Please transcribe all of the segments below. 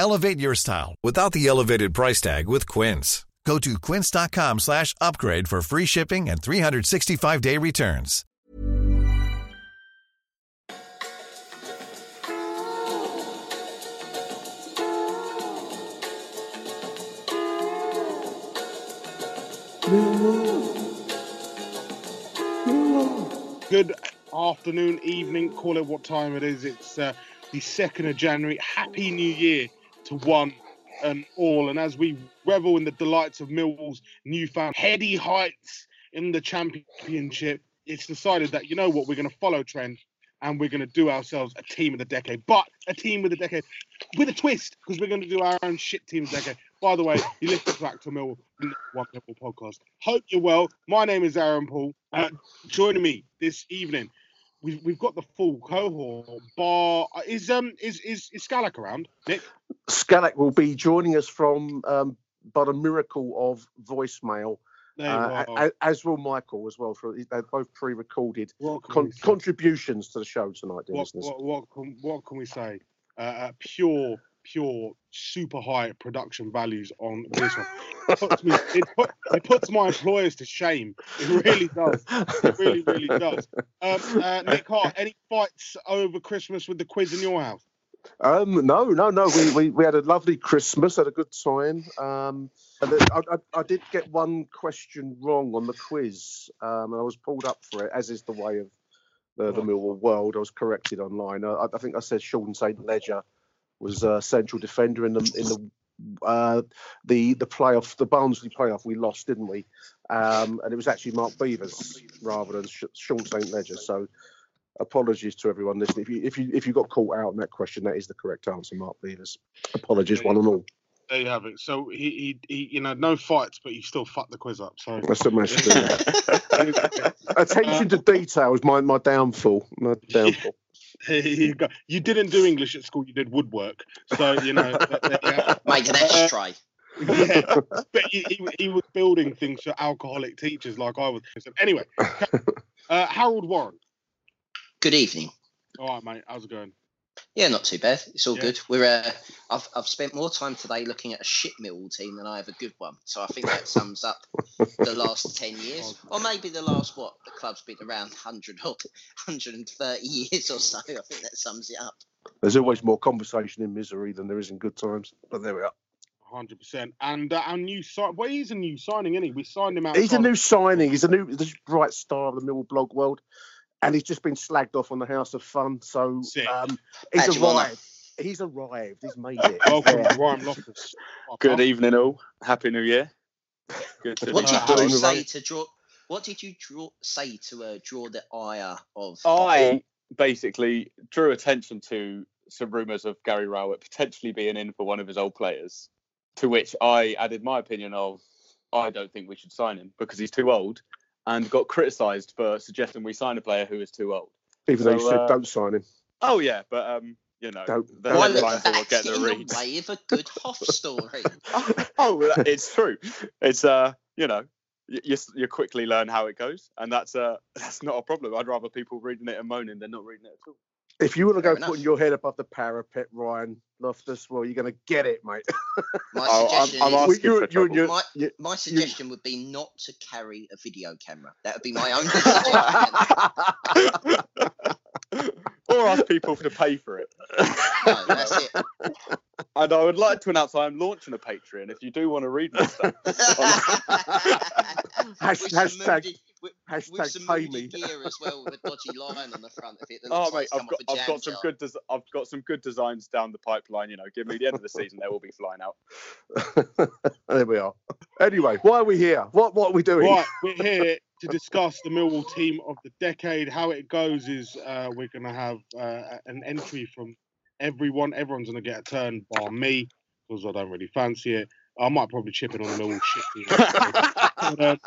Elevate your style without the elevated price tag with Quince. Go to quince.com slash upgrade for free shipping and 365-day returns. Good afternoon, evening, call it what time it is. It's uh, the 2nd of January. Happy New Year to one and all. And as we revel in the delights of Millwall's newfound heady heights in the championship, it's decided that, you know what, we're going to follow trend and we're going to do ourselves a team of the decade. But a team with a decade with a twist because we're going to do our own shit team of the decade. By the way, you listen back to Millwall, One Millwall podcast. Hope you're well. My name is Aaron Paul. Uh, joining me this evening, we've, we've got the full cohort. Bar is um is is is Scalak around? Nick Scalak will be joining us from um, but a miracle of voicemail. Uh, as will Michael as well. For they're both pre-recorded con- contributions to the show tonight, dear what, listeners. what, what, can, what can we say? Uh, uh, pure, pure, super high production values on this one. It puts, me, it, put, it puts my employers to shame. It really does. It really, really does. Um, uh, Nick Hart, any fights over Christmas with the quiz in your house? Um, no, no, no. We, we, we had a lovely Christmas, had a good time. Um, and I, I, I did get one question wrong on the quiz, um, and I was pulled up for it, as is the way of the, the Millwall world. I was corrected online. I, I think I said Sean St. Ledger was a central defender in the in the uh, the the playoff, the Barnsley playoff. We lost, didn't we? Um, and it was actually Mark Beavers rather than Sh- Sean St. Ledger. So apologies to everyone listening. If you if you if you got caught out on that question, that is the correct answer, Mark Beavers. Apologies, one and all. There you have it. So he, he, he you know, no fights, but he still fucked the quiz up. So I still managed to do. Attention to detail is my, my downfall. My downfall. Here you go. You didn't do English at school. You did woodwork. So you know. that- there you have it. Make an ashtray. yeah, but he, he, he was building things for alcoholic teachers like I was. So anyway, uh, Harold Warren. Good evening. All right, mate. How's it going? Yeah, not too bad. It's all Yeah. good. We're uh, I've I've spent more time today looking at a shit mill team than I have a good one. So I think that sums up the last ten years, or maybe the last what the club's been around hundred or hundred and thirty years or so. I think that sums it up. There's always more conversation in misery than there is in good times. But there we are. Hundred percent. And uh, our new sign. Well, he's a new signing, isn't he? We signed him out. He's a new signing. He's a new this bright star of the Mill blog world. And he's just been slagged off on the House of Fun. So um, he's Badge of honour. arrived. He's arrived. He's made it. Welcome, Yeah. Ryan Loftus. Good evening, all. Happy New Year. Good to What did you say to draw? What did you draw, say to uh, draw the ire of? I basically drew attention to some rumours of Gary Rowett potentially being in for one of his old players, to which I added my opinion of I don't think we should sign him because he's too old, and got criticised for suggesting we sign a player who is too old. Even though you said uh, don't sign him. Oh yeah, but um, you know, Don't- the don't Well, headlines will get the in the way of a good Hoff story. oh, well, it's true. It's uh, you know, you, you you quickly learn how it goes, and that's uh, that's not a problem. I'd rather people reading it and moaning than not reading it at all. If you want to go enough. putting your head above the parapet, Ryan Loftus, well, you're going to get it, mate. My oh, I'm- suggestion I'm is, you, you, you, My- my suggestion would be not to carry a video camera. That would be my own suggestion. or ask people to pay for it. No, that's it. And I would like to announce I'm launching a Patreon. If you do want to read my stuff, Hash- hashtag- moody- with- Hashtag with some pay moody me. gear as well, with a dodgy line on the front of it. Oh looks mate, I've got off a I've got some jar. good des- I've got some good designs down the pipeline. You know, give me the end of the season, they will be flying out. there we are. Anyway, why are we here? What what are we doing? Right, we're here to discuss the Millwall team of the decade. How it goes is uh, we're going to have uh, an entry from everyone. Everyone's going to get a turn, bar me, because I don't really fancy it. I might probably chip in on the Millwall shit team. But, um,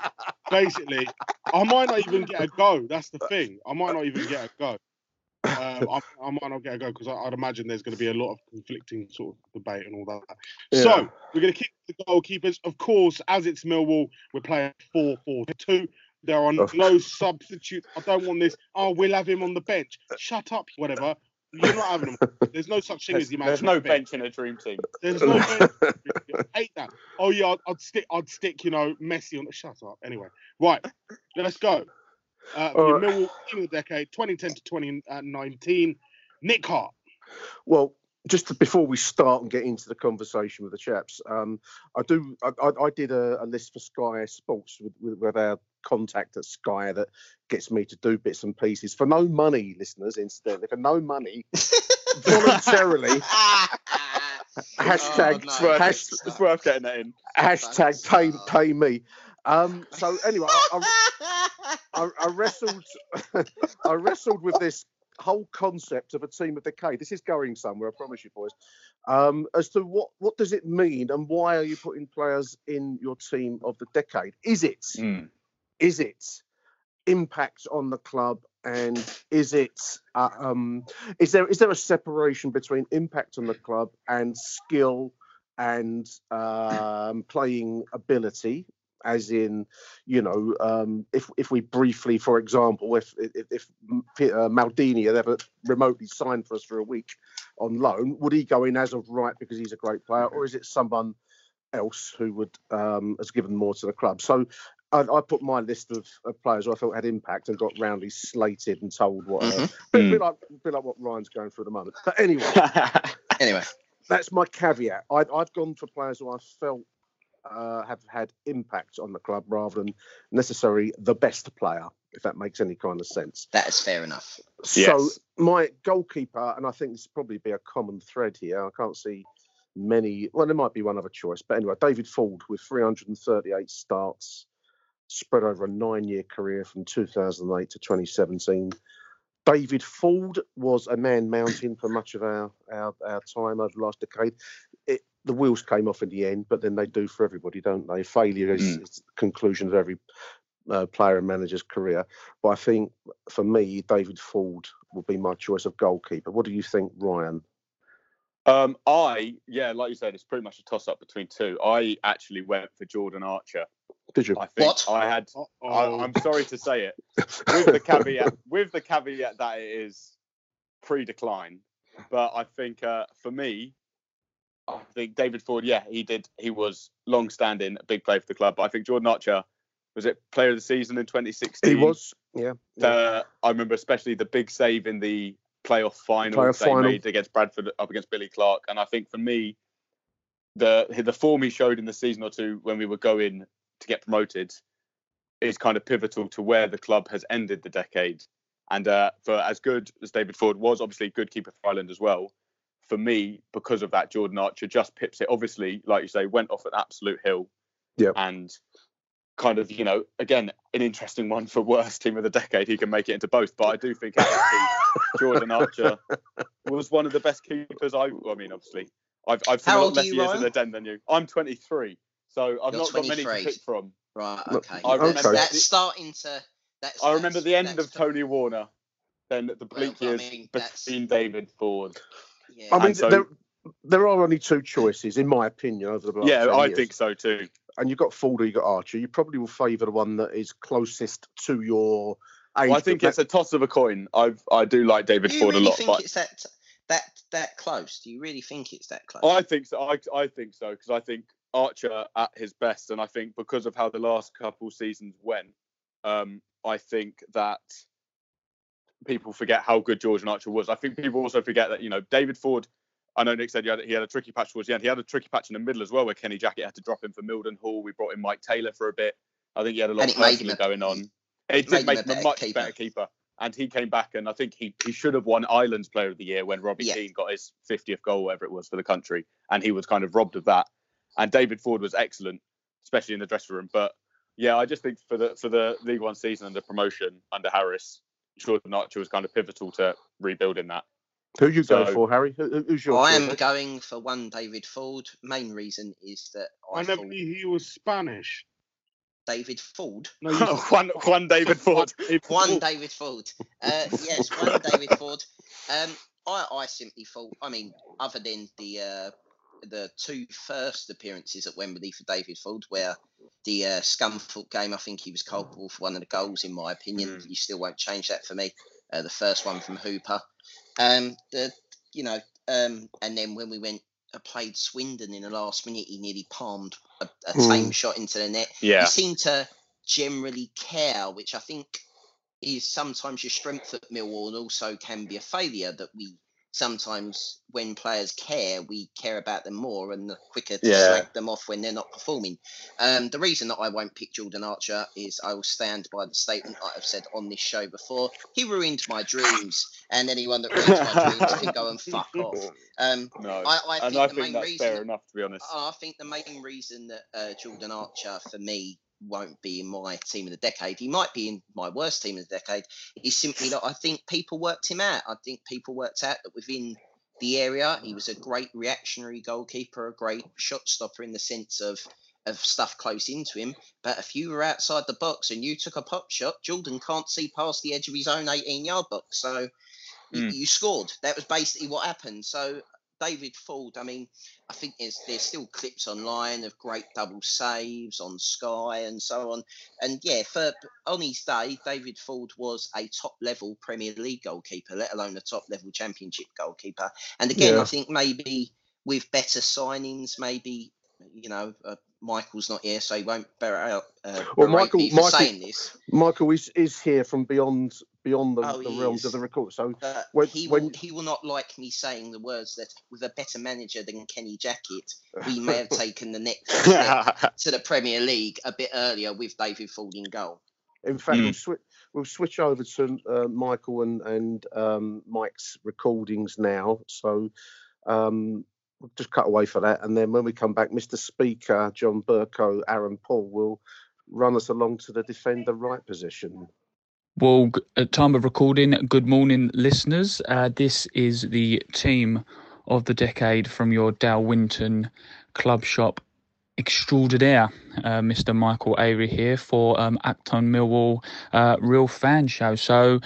basically, I might not even get a go. That's the thing. I might not even get a go. Um, I, I might not get a go because I'd imagine there's going to be a lot of conflicting sort of debate and all that. Yeah. So we're going to kick the goalkeepers. Of course, as it's Millwall, we're playing 4 4 2. There are no substitutes. I don't want this. Oh, we'll have him on the bench. Shut up, whatever. You're not having him. There's no such thing There's, as the there's no bench. bench in a dream team. There's no bench. I hate that. Oh yeah, I'd, I'd stick. I'd stick. You know, Messi on the. Shut up. Anyway, right. Let's go. Uh, All your right. Millwall team of the decade, 2010 to 2019. Nick Hart. Well, just to- before we start and get into the conversation with the chaps, um, I do. I, I, I did a, a list for Sky Sports with, with, with our contact at Sky that gets me to do bits and pieces for no money, listeners. Incidentally, for no money, voluntarily. Hashtag- It's Oh, worth, hash- it. it's worth getting that in. hashtag pay pay me. Um, so anyway, I, I, I, wrestled. I wrestled with this whole concept of a team of decade. This is going somewhere, I promise you, boys. Um, as to what what does it mean and why are you putting players in your team of the decade? Is it Mm. Is it impact on the club? And is it uh, um is there is there a separation between impact on the club and skill and um playing ability? As in you know um if if we briefly for example if if, if uh, Maldini had ever remotely signed for us for a week on loan would he go in as of right because he's a great player or is it someone else who would um has given more to the club? So I, I put my list of, of players who I felt had impact and got roundly slated and told what. Uh, Mhm. bit, Mm. bit like bit like what Ryan's going through at the moment. But anyway, anyway, that's my caveat. I, I've gone for players who I felt uh, have had impact on the club rather than necessarily the best player, if that makes any kind of sense. that is fair enough. So Yes. my goalkeeper, and I think this will probably be a common thread here. I can't see many. Well, there might be one other choice, but anyway, David Ford with 338 starts, spread over a nine-year career from 2008 to 2017. David Ford was a man mountain for much of our, our, our time over the last decade. It, the wheels came off in the end, but then they do for everybody, don't they? Failure is, Mm. is the conclusion of every uh, player and manager's career. But I think for me, David Ford will be my choice of goalkeeper. What do you think, Ryan? Um, I yeah, like you said, it's pretty much a toss up between two. I actually went for Jordan Archer. Did you? I think What? I had. I, Uh-oh. I'm sorry to say it, with the caveat, with the caveat that it is pre-decline. But I think uh, for me, I think David Ford, yeah, he did. He was long-standing, a big player for the club. But I think Jordan Archer was it player of the season in 2016. He was. Yeah. yeah. Uh, I remember especially the big save in the playoff final Playoff they final. made against Bradford up against Billy Clarke, and I think for me, the the form he showed in the season or two when we were going to get promoted is kind of pivotal to where the club has ended the decade. And uh, for as good as David Ford was, obviously good keeper for Ireland as well. For me, because of that, Jordan Archer just pips it. Obviously, like you say, went off an absolute hill. Yep. And kind of, you know, again, an interesting one for worst team of the decade. He can make it into both, but I do think Jordan Archer was one of the best keepers. I, I mean, obviously, I've, I've seen How a lot less you, years in the den than you. I'm 23, so I've You're not got many to pick from. Right, okay. I that's, remember that's the- starting to. That's, I remember that's- the end of Tony Warner, then the bleak Well, I years mean, between David Ford. Yeah. I mean, so- there, there are only two choices, in my opinion, over the last yeah, 10 I years. think so too. And you've got Ford or you've got Archer. You probably will favour the one that is closest to your age. Well, I think but it's a toss of a coin. I I do like David Do you Ford really a lot, think but it's that that that close? Do you really think it's that close? I think so. I, I think so because I think Archer at his best, and I think because of how the last couple seasons went, um, I think that people forget how good Jordan Archer was. I think people also forget that you know David Ford. I know Nick said he had, he had a tricky patch towards the end. He had a tricky patch in the middle as well, where Kenny Jackett had to drop him for Mildenhall. We brought in Mike Taylor for a bit. I think he had a lot it personally going on. It Made did make him a much keeper. better keeper. And he came back, and I think he, he should have won Ireland's Player of the Year when Robbie Yeah. Keane got his 50th goal, whatever it was, for the country. And he was kind of robbed of that. And David Ford was excellent, especially in the dressing room. But yeah, I just think for the for the League One season and the promotion under Harris, Jordan Archer was kind of pivotal to rebuilding that. Who you go for, Harry? Who, who- who's your I am going for one David Ford. Main reason is that I, I never thought knew he was Spanish. David Ford. No, you Juan, Juan David Ford. One David Ford. Uh, yes, one David Ford. Um, I, I simply thought. I mean, other than the uh, the two first appearances at Wembley for David Ford, where the uh, Scunthorpe game, I think he was culpable for one of the goals. In my opinion, Mm. you still won't change that for me. Uh, the first one from Hooper. Um, the you know, um, and then when we went. uh, Played Swindon in the last minute. He nearly palmed a, a Mm. tame shot into the net Yeah. he seemed to generally care, which I think is sometimes your strength at Millwall and also can be a failure that we sometimes, when players care, we care about them more and the quicker to Yeah. slag them off when they're not performing. Um, the reason that I won't pick Jordan Archer is I will stand by the statement I've said on this show before. He ruined my dreams, and anyone that ruins my dreams can go and fuck off. Um, No. I, I and I the think main that's reason fair enough, to be honest. I think the main reason that uh, Jordan Archer, for me, won't be in my team of the decade, he might be in my worst team of the decade, is simply that I think people worked him out. I think people worked out that within the area, he was a great reactionary goalkeeper, a great shot stopper in the sense of of stuff close into him. But if you were outside the box and you took a pop shot, Jordan can't see past the edge of his own 18 yard box. So Mm. you scored. That was basically what happened. So David Ford, I mean, I think there's there's still clips online of great double saves on Sky and so on. And yeah, for on his day, David Ford was a top level Premier League goalkeeper, let alone a top level Championship goalkeeper. And again, Yeah. I think maybe with better signings, maybe you know. Uh, Michael's not here, so he won't bear out. Uh, Well, Michael- Michael- saying this. Michael is, is here from beyond beyond the, Oh, the realms is. of the record. So But When- he when- will he will not like me saying the words that with a better manager than Kenny Jackett, we may have taken the next step to the Premier League a bit earlier with David Ford in goal. In fact, Mm. we'll, switch, we'll switch over to uh, Michael and, and um, Mike's recordings now. So um, we'll just cut away for that. And then when we come back, Mr. Speaker, John Bercow, Aaron Paul will run us along to the defender right position. Well, at time of recording, good morning, listeners. Uh, this is the team of the decade from your Dow Winton Club Shop extraordinaire, uh, Mr. Michael Avery here for um, Acton Millwall uh, Real Fan Show. So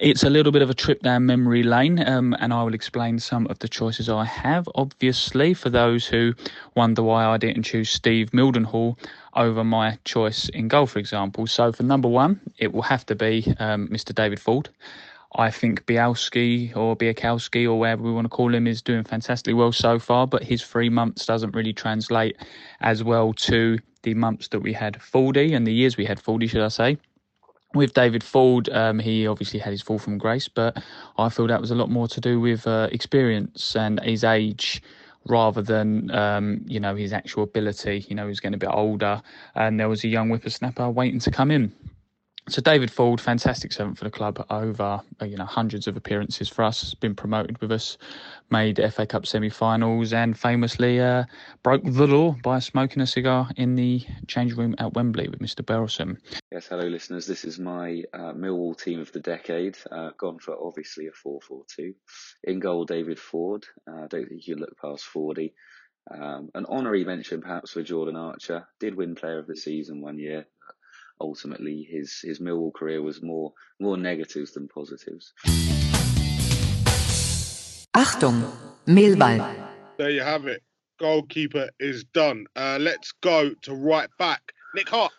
it's a little bit of a trip down memory lane, um, and I will explain some of the choices I have. Obviously, for those who wonder why I didn't choose Steve Mildenhall over my choice in goal, for example. So for number one, it will have to be um, Mr. David Ford. I think Bielski or Biakowski or whatever we want to call him is doing fantastically well so far, but his three months doesn't really translate as well to the months that we had Fordy and the years we had Fordy, should I say. With David Ford, um, he obviously had his fall from grace, but I feel that was a lot more to do with uh, experience and his age rather than um, you know his actual ability. You know, he was getting a bit older, and there was a young whippersnapper waiting to come in. So David Ford, fantastic servant for the club over uh, you know hundreds of appearances for us. Been promoted with us, made FA Cup semi-finals, and famously uh, broke the law by smoking a cigar in the change room at Wembley with Mr. Berylson. Yes, hello listeners. This is my uh, Millwall team of the decade. Uh, gone for obviously a 4-4-2. In goal, David Ford. Uh, I don't think you can look past Fordy. Um, an honorary mention perhaps for Jordan Archer. Did win Player of the Season one year. Ultimately, his his Millwall career was more more negatives than positives. Achtung, Mehlball. There you have it. Goalkeeper is done. Uh, let's go to right back. Nick Hart.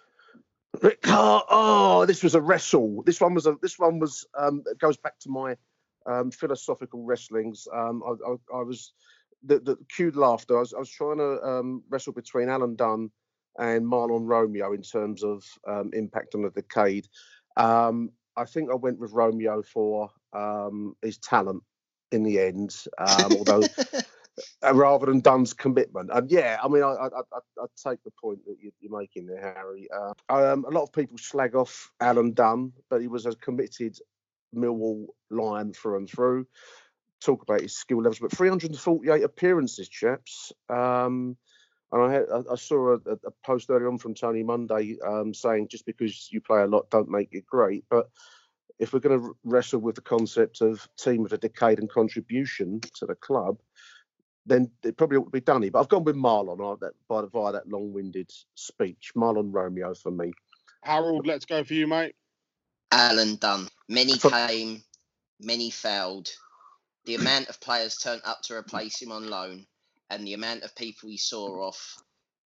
Rick Hart. Oh, this was a wrestle. This one was a. This one was. Um, it goes back to my um, philosophical wrestlings. Um, I, I, I was the, the cued laughter. I was, I was trying to um, wrestle between Alan Dunne and Mahlon Romeo in terms of um, impact on the decade. Um, I think I went with Romeo for um, his talent in the end. Um, although uh, rather than Dunne's commitment. And yeah, I mean, I I, I, I take the point that you, are making there, Harry. Uh, um, a lot of people slag off Alan Dunne, but he was a committed Millwall lion through and through. Talk about his skill levels, but 348 appearances, chaps. Um, and I, had, I saw a, a, post earlier on from Tony Monday um, saying just because you play a lot don't make it great. But if we're going to wrestle with the concept of team of a decade and contribution to the club, then it probably ought to be Dunny. But I've gone with Mahlon by the, via that long-winded speech. Mahlon Romeo for me. Harold, let's go for you, mate. Alan Dunne. Many came, many failed. The amount of players turned up to replace him on loan, and the amount of people he saw off.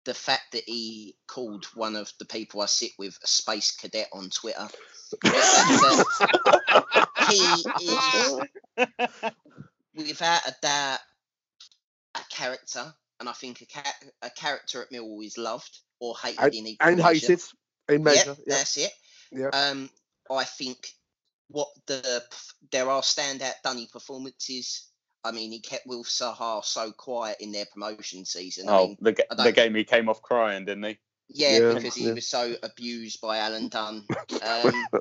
The fact that he called one of the people I sit with a space cadet on Twitter. he is, without a doubt, a character, and I think a, ca- a character at Millwall is loved or hated and, in equal and measure. hated in measure. Yep, yeah. that's it. Yeah. Um, I think what the there are standout Dunny performances. I mean, he kept Wilf Zaha so quiet in their promotion season. I oh, mean, the, the game he came off crying, didn't he? Yeah, Yeah, because he yeah. was so abused by Alan Dunne. Um,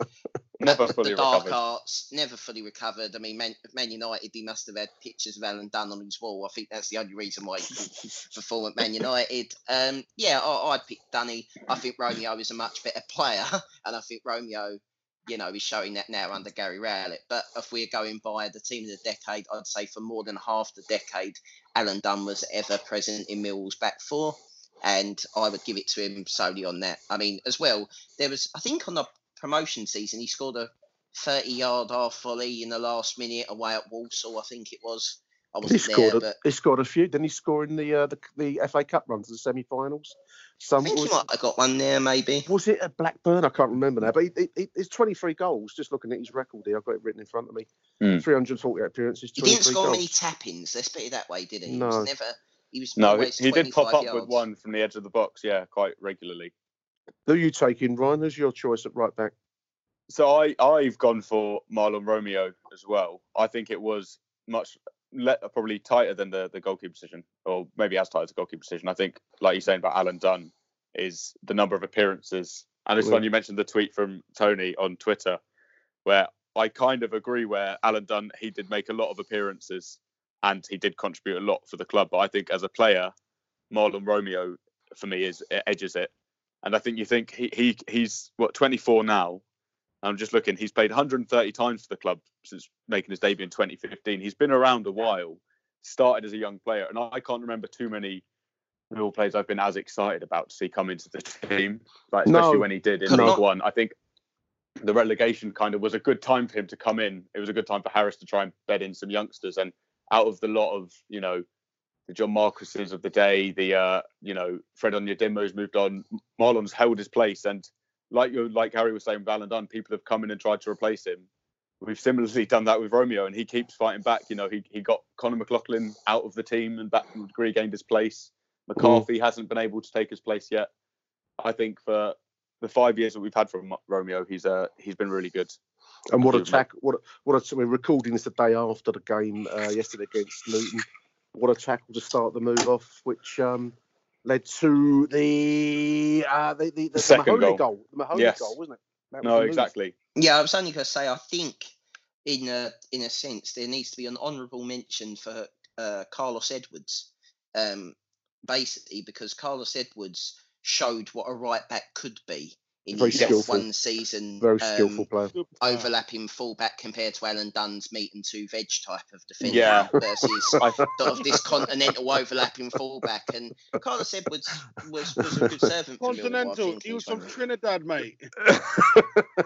Never the, fully the dark recovered. arts never fully recovered. I mean, Man, Man United, he must have had pictures of Alan Dunne on his wall. I think that's the only reason why he can perform at Man United. Um, yeah, I, I'd pick Dunny. I think Romeo is a much better player, and I think Romeo, you know, is showing that now under Gary Rowett. But if we're going by the team of the decade, I'd say for more than half the decade, Alan Dunne was ever present in Millwall's back four. And I would give it to him solely on that. I mean, as well, there was, I think, on the promotion season, he scored a 30 yard half volley in the last minute away at Walsall, I think it was. I He wasn't scored. there, A, but he scored a few. Didn't he score in the uh, the, the FA Cup run to the semi-finals? I Some think he was, might have got one there, maybe. was it at Blackburn? I can't remember now. But he, he, he, it's 23 goals. Just looking at his record here, I've got it written in front of me. Hmm. 348 appearances. He didn't score goals. many tap-ins. Let's put it that way, did he? No. He No. was never. He was No, he, he did pop up yards. with one from the edge of the box, yeah, quite regularly. Who are you taking, Ryan? Who's your choice at right back? So I I've gone for Mahlon Romeo as well. I think it was much le- probably tighter than the the goalkeeper position, or maybe as tight as the goalkeeper position. I think, like you're saying about Alan Dunne, is the number of appearances. And this one you mentioned the tweet from Tony on Twitter, where I kind of agree where Alan Dunne he did make a lot of appearances and he did contribute a lot for the club. But I think as a player, Mahlon Romeo for me is edges it. And I think you think he, he he's what 24 now. I'm just looking. He's played 130 times for the club since making his debut in 2015. He's been around a while. Started as a young player, and I can't remember too many real players I've been as excited about to see come into the team. Like especially No. when he did in League not- One. I think the relegation kind of was a good time for him to come in. It was a good time for Harris to try and bed in some youngsters. And out of the lot of you know the John Marcuses of the day, the uh, you know Fred Onyedinma's moved on. Mahlon's held his place, and like you like Harry was saying, with Alan Dunne, people have come in and tried to replace him. We've similarly done that with Romeo, and he keeps fighting back. You know, he he got Conor McLaughlin out of the team and back regained his place. McCarthy hasn't been able to take his place yet. I think for the five years that we've had from Romeo, he's uh he's been really good. And what a tackle! What a, what a, we're recording this the day after the game uh, yesterday against Luton. What a tackle to start the move off, which um, led to the uh, the, the, the, second Mahoney goal. The Mahoney Yes. goal, wasn't it? That was No, the move. exactly. Yeah, I was only going to say, I think in a in a sense there needs to be an honourable mention for uh, Carlos Edwards, um, basically because Carlos Edwards showed what a right back could be in Very his skillful. one season. Very um, skillful player. Good player. Overlapping fullback compared to Alan Dunne's meat and two veg type of defender Yeah. versus I, sort of this continental overlapping fullback. And Carlos Edwards was, was a good servant for Millwall, Continental. think, He was from Trinidad, mate.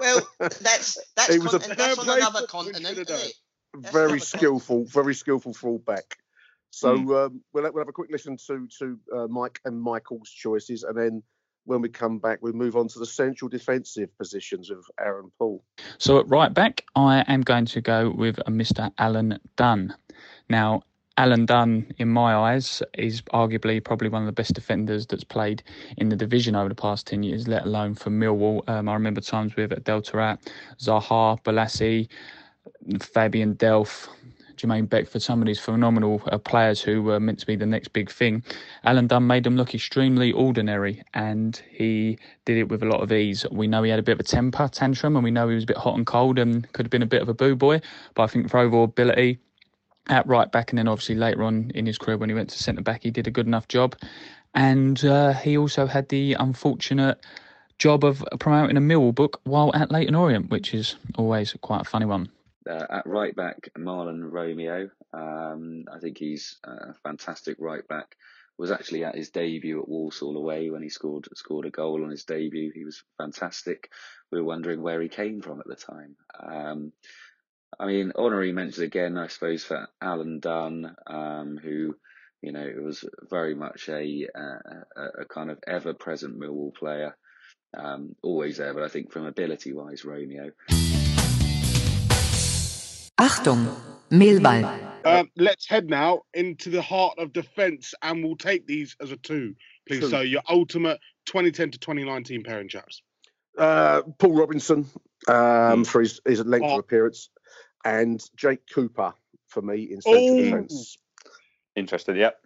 Well, that's that's, He was a- conti- that's on another continent, Trinidad. isn't it? That's very skillful, very skillful fullback. So Hmm. um, we'll, we'll have a quick listen to to uh, Mike and Michael's choices, and then when we come back, we move on to the central defensive positions of Aaron Paul. So at right back, I am going to go with Mr. Alan Dunne. Now, Alan Dunne, in my eyes, is arguably probably one of the best defenders that's played in the division over the past 10 years, let alone for Millwall. Um, I remember times with Adel Taarabt, Zaha, Bolasie, Fabian Delph, Jermaine Beckford, some of these phenomenal uh, players who were meant to be the next big thing. Alan Dunne made them look extremely ordinary, and he did it with a lot of ease. We know he had a bit of a temper tantrum, and we know he was a bit hot and cold and could have been a bit of a boo boy. But I think for overall ability, at right back, and then obviously later on in his career when he went to centre back, he did a good enough job. And uh, he also had the unfortunate job of promoting a Millwall book while at Leyton Orient, which is always quite a funny one. Uh, at right back, Mahlon Romeo. Um, I think he's a fantastic right back. Was actually at his debut at Walsall away when he scored scored a goal on his debut. He was fantastic. We were wondering where he came from at the time. Um, I mean, honorary mention again, I suppose, for Alan Dunne, um, who, you know, was very much a, a, a kind of ever present Millwall player. Um, always there, but I think from ability wise, Romeo. Achtung, Millwall. Um, let's head now into the heart of defence, and we'll take these as a two, please. Two. So your ultimate 2010 to 2019 pairing chaps. Uh, Paul Robinson um, for his, his length Oh. of appearance, and Jake Cooper for me in central Oh. defence. Interested, yep.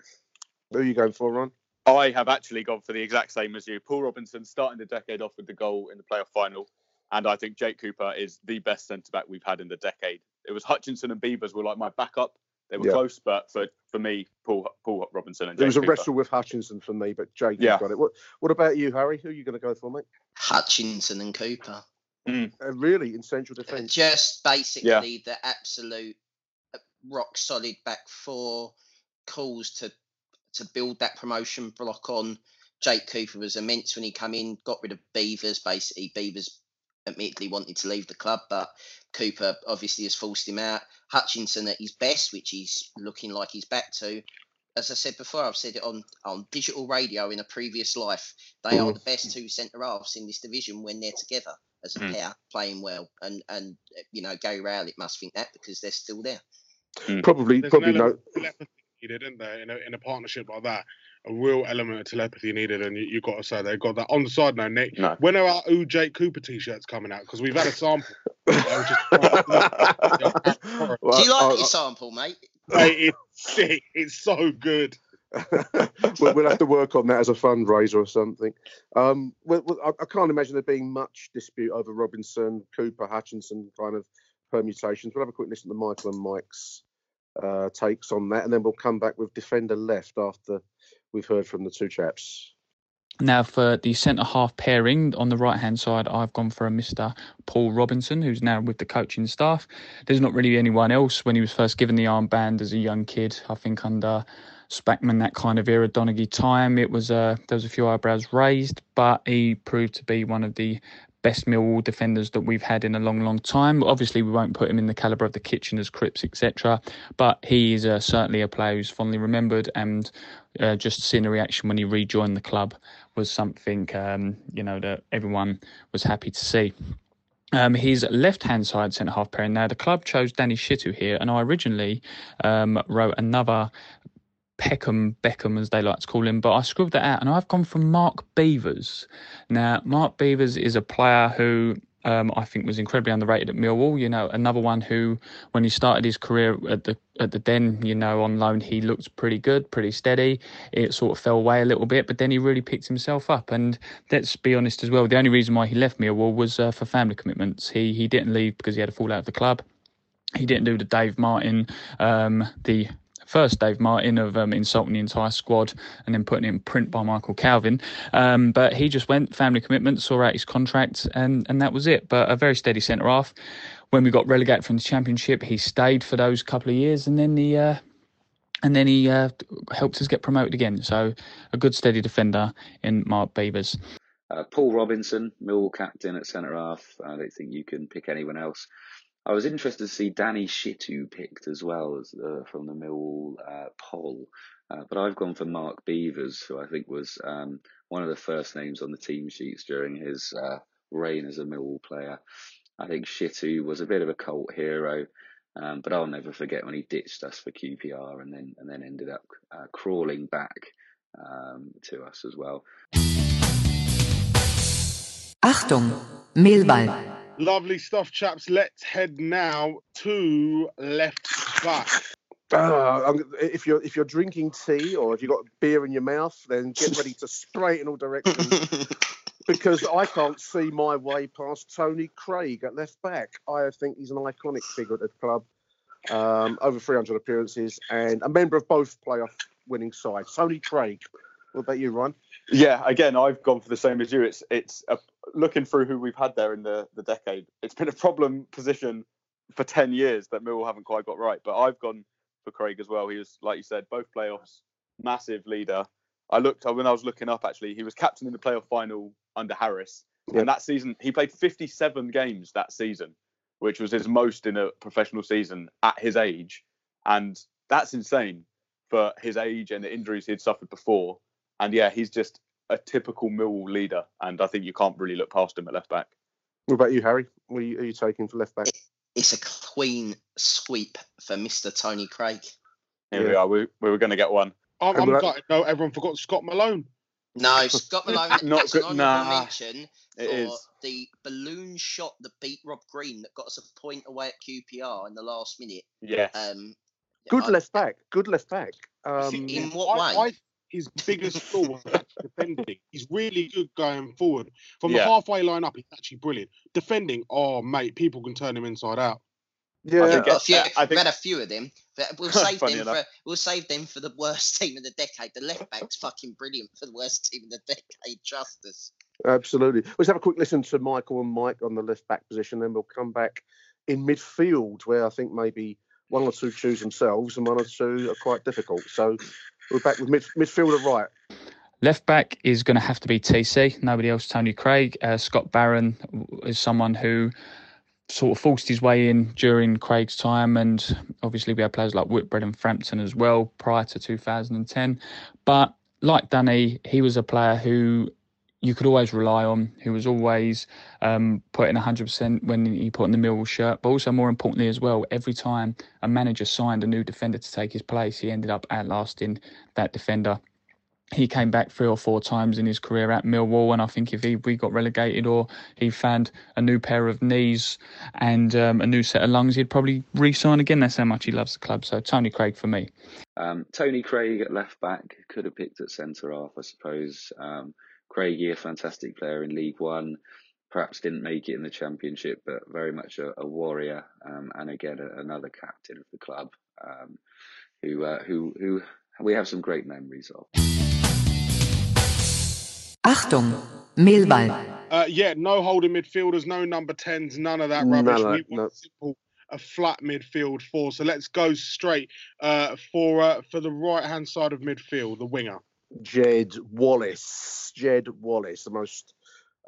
Who are you going for, Ron? I have actually gone for the exact same as you. Paul Robinson starting the decade off with the goal in the playoff final. And I think Jake Cooper is the best centre back we've had in the decade. It was Hutchinson and Beavers were like my backup. They were Yeah. close, but for, for me, Paul Paul Robinson and There Jake was a Cooper. wrestle with Hutchinson for me, but Jake Yeah. got it. What What about you, Harry? Who are you going to go for, mate? Hutchinson and Cooper. Uh, really, in central defence? Just basically the absolute uh, rock solid back four calls to to build that promotion block on. Jake Cooper was immense when he come in, got rid of Beavers. Basically, Beavers admittedly wanted to leave the club, but Cooper obviously has forced him out. Hutchinson at his best, which he's looking like he's back to. As I said before, I've said it on, on digital radio in a previous life. They are the best two centre halves in this division when they're together as a Mm. pair playing well. And and you know Gary Rowett must think that because they're still there. Probably, There's probably an no. element of needed, isn't there? In a, in a partnership like that, a real element of telepathy needed, and you, you got to say they've got that. On the side note, Nick, No. when are our Ooh Jake Cooper t-shirts coming out? Because we've had a sample. which is- Well, Do you like I- your sample, mate? Mate, it's sick. It's so good. we'll, we'll have to work on that as a fundraiser or something. Um, well, well, I, I can't imagine there being much dispute over Robinson, Cooper, Hutchinson kind of permutations. We'll have a quick listen to Michael and Mike's uh, takes on that, and then we'll come back with defender left after we've heard from the two chaps. Now, for the centre half pairing on the right hand side, I've gone for a Mr. Paul Robinson, who's now with the coaching staff. There's not really anyone else when he was first given the armband as a young kid. I think under Spackman, that kind of era, Donachie time, it was uh, there was a few eyebrows raised, but he proved to be one of the best Millwall defenders that we've had in a long, long time. Obviously, we won't put him in the calibre of the Kitcheners, Cripps, etc. But he is uh, certainly a player who's fondly remembered, and uh, just seeing the reaction when he rejoined the club was something um, you know that everyone was happy to see. Um, his left-hand side centre half pairing. Now the club chose Danny Shittu here, and I originally um, wrote another Peckham Beckham, as they like to call him, but I scribbled that out, and I've gone for Mark Beavers. Now Mark Beavers is a player who. Um, I think was incredibly underrated at Millwall. You know, another one who, when he started his career at the at the Den, you know, on loan, he looked pretty good, pretty steady. It sort of fell away a little bit, but then he really picked himself up. And let's be honest as well, the only reason why he left Millwall was uh, for family commitments. He he didn't leave because he had a fallout with the club. He didn't do the Dave Martin, um, the first Dave Martin of um, insulting the entire squad and then putting it in print by Michael Calvin. Um, but he just went family commitment, saw out his contract, and and that was it. But a very steady centre half. When we got relegated from the championship, he stayed for those couple of years, and then he. Uh, and then he uh, helped us get promoted again. So a good steady defender in Mark Beavers. Uh, Paul Robinson, Millwall captain at centre half. I don't think you can pick anyone else. I was interested to see Danny Shittu picked as well as uh, from the Millwall uh, poll, uh, but I've gone for Mark Beavers, who I think was um, one of the first names on the team sheets during his uh, reign as a Millwall player. I think Shittu was a bit of a cult hero, um, but I'll never forget when he ditched us for QPR and then and then ended up uh, crawling back um, to us as well. Achtung, Millwall. Lovely stuff, chaps. Let's head now to left back. Uh, if you're if you're drinking tea or if you've got beer in your mouth, then get ready to spray it in all directions because I can't see my way past Tony Craig at left back. I think he's an iconic figure at the club. Um, over 300 appearances and a member of both playoff winning sides. Tony Craig. What about you, Ryan? Yeah, again, I've gone for the same as you. It's it's a, looking through who we've had there in the, the decade. It's been a problem position for ten years that Millwall haven't quite got right. But I've gone for Craig as well. He was, like you said, both playoffs, massive leader. I looked when I was looking up. Actually, he was captain in the playoff final under Harris, Yep. and that season he played 57 games that season, which was his most in a professional season at his age, and that's insane for his age and the injuries he'd suffered before. And yeah, he's just a typical Millwall leader, and I think you can't really look past him at left back. What about you, Harry? What are you, are you taking for left back? it's a clean sweep for Mr. Tony Craig. Here we are. We, we were going to get one. I'm, And I'm we're- gutted. No, everyone forgot Scott Malone. No, Scott Malone. Not that's an good- honourable nah, mention for It is. the balloon shot that beat Rob Green that got us a point away at QPR in the last minute. Yes. Um, Good I- left back. Good left back. Um, In what I, way? I, his biggest flaw was actually defending. He's really good going forward. From Yeah. the halfway line up, he's actually brilliant. Defending, oh mate, people can turn him inside out. yeah, I We've think got a few, I we've had a few of them. but We'll save them enough. for we'll save them for the worst team of the decade. The left back's fucking brilliant for the worst team of the decade. Trust us. absolutely. Let's have a quick listen to Michael and Mike on the left back position, then we'll come back in midfield, where I think maybe one or two choose themselves and one or two are quite difficult. So we're back with mid, midfielder right. Left back is going to have to be TC. Nobody else. Tony Craig. Uh, Scott Barron is someone who sort of forced his way in during Craig's time, and obviously we had players like Whitbread and Frampton as well prior to 2010. But like Danny, he was a player who you could always rely on, who was always um, putting 100% when he put on the Millwall shirt, but also more importantly as well, every time a manager signed a new defender to take his place, he ended up outlasting that defender he came back three or four times in his career at Millwall, and I think if he we got relegated or he found a new pair of knees and um, a new set of lungs, he'd probably re-sign again. That's how much he loves the club. So Tony Craig for me. Um, Tony Craig at left back could have picked at centre half, I suppose. Um, Craigie, a fantastic player in League One, perhaps didn't make it in the Championship, but very much a, a warrior, um, and again a, another captain of the club, um, who uh, who who we have some great memories of. Achtung, Mehlball. Uh, yeah, no holding midfielders, no number 10s, none of that None rubbish. of we want no. a simple, a flat midfield four. So let's go straight uh, for uh, for the right hand side of midfield, the winger. Jed Wallace. Jed Wallace, the most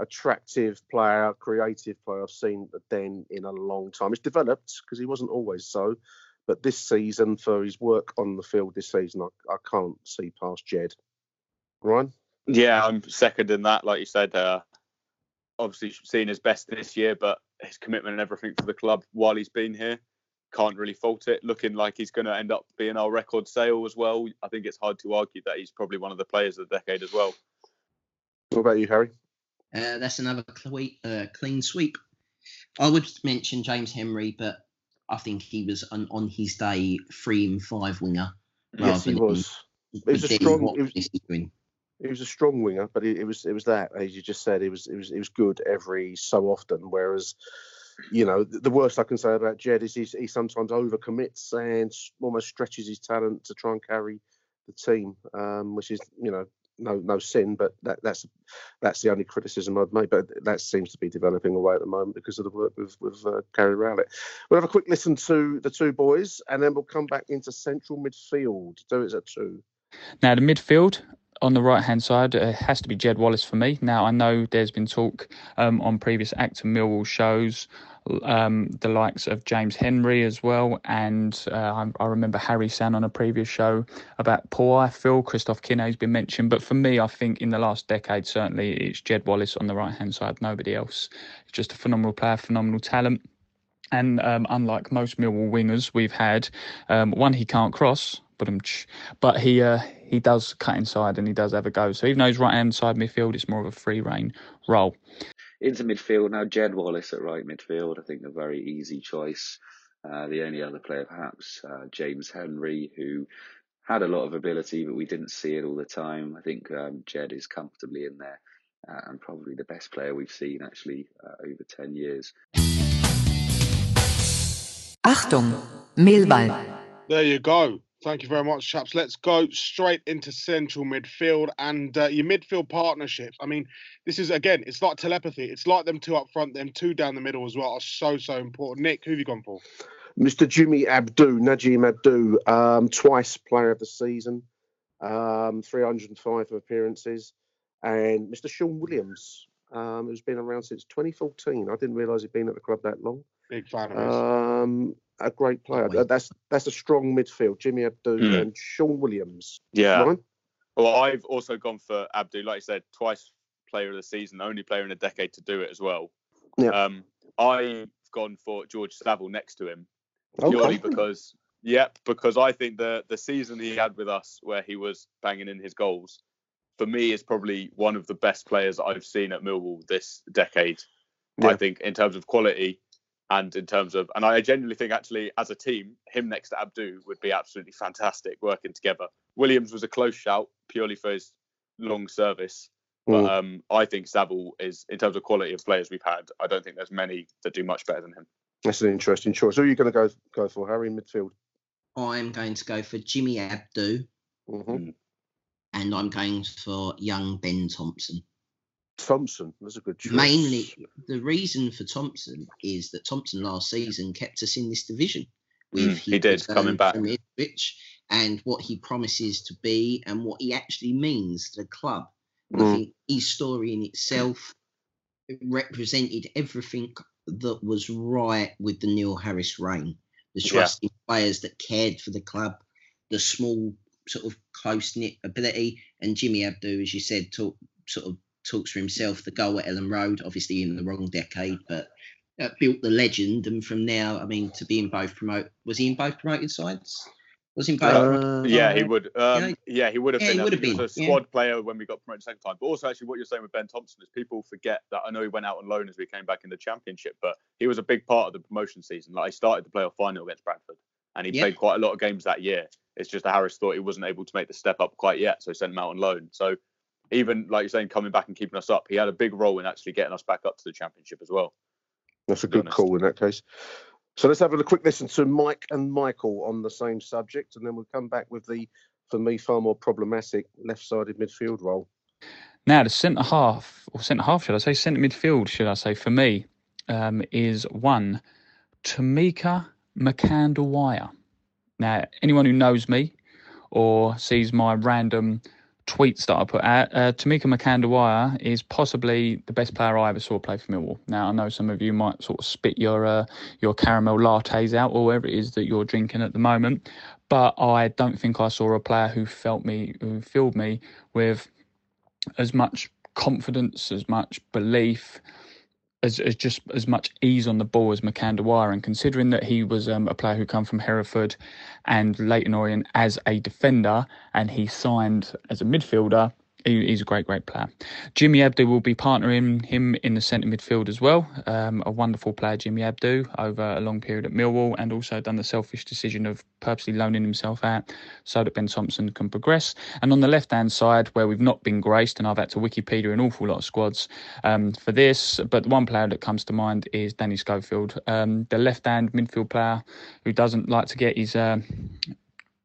attractive player, creative player I've seen then in a long time. It's developed because he wasn't always so, but this season, for his work on the field this season, I, I can't see past Jed. Ryan? Yeah, I'm second in that. Like you said, uh, obviously seen his best this year, but his commitment and everything for the club while he's been here, can't really fault it. Looking like he's going to end up being our record sale as well. I think it's hard to argue that he's probably one of the players of the decade as well. What about you, Harry? Uh, that's another clean, uh, clean sweep. I would mention James Henry, but I think he was on, on his day three and five winger. yes, he was. He was a strong. what He was, this is doing. he was a strong winger, but it, it was it was that as you just said, it was it was it was good every so often. Whereas, you know, the, worst I can say about Jed is he's, he sometimes overcommits and almost stretches his talent to try and carry the team, um, which is you know no no sin, but that, that's that's the only criticism I'd make. But that seems to be developing away at the moment because of the work with with uh, Gary Rowett. We'll have a quick listen to the two boys, and then we'll come back into central midfield. Do it at two. Now the midfield on the right hand side it has to be Jed Wallace for me. Now I know there's been talk um, on previous Acton Millwall shows, um, the likes of James Henry as well, and uh, I, I remember Harry saying on a previous show about Paul Ifill Christophe Kinet's been mentioned, but for me, I think in the last decade certainly it's Jed Wallace on the right hand side. Nobody else. He's just a phenomenal player, phenomenal talent. And um, unlike most Millwall wingers we've had, um, one he can't cross, but um, but he uh, he does cut inside and he does have a go. So even though he's right hand side midfield, it's more of a free reign role. Into midfield now, Jed Wallace at right midfield. I think a very easy choice. Uh, the only other player, perhaps, uh, James Henry, who had a lot of ability, but we didn't see it all the time. I think um, Jed is comfortably in there uh, and probably the best player we've seen actually uh, over 10 years. Achtung, Millwall. There you go. Thank you very much, chaps. Let's go straight into central midfield and uh, your midfield partnerships. I mean, this is again, it's like telepathy. It's like them two up front, them two down the middle as well are so so important. Nick, who have you gone for? Mr. Jimmy Abdou, Nadjim Abdou, um, twice player of the season, um, 305 appearances, and Mr. Sean Williams, um, who's been around since 2014. I didn't realise he'd been at the club that long. Big fan of his. Um, a great player. wait. That's that's a strong midfield. Jimmy Abdou Mm. and Sean Williams. Yeah. Ryan? Well, I've also gone for Abdou, like I said, twice player of the season, the only player in a decade to do it as well. Yeah. Um, I've gone for George Saville next to him purely Okay. because, yep, because I think the the season he had with us, where he was banging in his goals, for me is probably one of the best players I've seen at Millwall this decade. Yeah. I think in terms of quality and in terms of, and I genuinely think actually as a team, him next to Abdou would be absolutely fantastic working together. Williams was a close shout purely for his long service. But Mm. um, I think Saville is, in terms of quality of players we've had, I don't think there's many that do much better than him. That's an interesting choice. Who are you going to go go for, Harry, in midfield? I'm going to go for Jimmy Abdou, hmm and I'm going for young Ben Thompson. Thompson. That's a good choice. Mainly, the reason for Thompson is that Thompson last season kept us in this division. Mm, he did, coming back. Ipswich and what he promises to be and what he actually means to the club. And I Mm. think his story in itself represented everything that was right with the Neil Harris reign. The Yeah. trusting players that cared for the club, the small sort of close knit ability, and Jimmy Abdou, as you said, talk, sort of talks for himself. The goal at Elland Road, obviously in the wrong decade, but uh, built the legend. And from now, I mean, to be in both promote, was he in both promoted sides? Was he in both? Uh, Yeah, he would. Um, Yeah. yeah, he would have Yeah, he would have he was been, a yeah. squad player when we got promoted second time. But also, actually, what you're saying with Ben Thompson is people forget that I know he went out on loan as we came back in the championship, but he was a big part of the promotion season. Like he started the playoff final against Bradford, and he Yeah. played quite a lot of games that year. It's just that Harris thought he wasn't able to make the step up quite yet, so he sent him out on loan. So even like you're saying, coming back and keeping us up, he had a big role in actually getting us back up to the championship as well. That's a good honest. call in that case. So let's have a quick listen to Mike and Michael on the same subject, and then we'll come back with the, for me, far more problematic left-sided midfield role. Now, the centre half, or centre half, should I say, centre midfield, should I say, for me, um, is one, Tamika Mkandawire. Now, anyone who knows me or sees my random tweets that I put out, uh, Tamika Mkandawire is possibly the best player I ever saw play for Millwall. Now, I know some of you might sort of spit your uh, your caramel lattes out or whatever it is that you're drinking at the moment, but I don't think I saw a player who felt me, who filled me with as much confidence, as much belief, as, as just as much ease on the ball as Mkandawire. And considering that he was um, a player who come from Hereford and Leyton Orient as a defender, and he signed as a midfielder, he, he's a great, great player. Jimmy Abdou will be partnering him in the centre midfield as well. Um, a wonderful player, Jimmy Abdou, over a long period at Millwall, and also done the selfish decision of purposely loaning himself out so that Ben Thompson can progress. And on the left hand side, where we've not been graced, and I've had to Wikipedia an awful lot of squads um, for this, but the one player that comes to mind is Danny Schofield, um, the left hand midfield player who doesn't like to get his. Uh,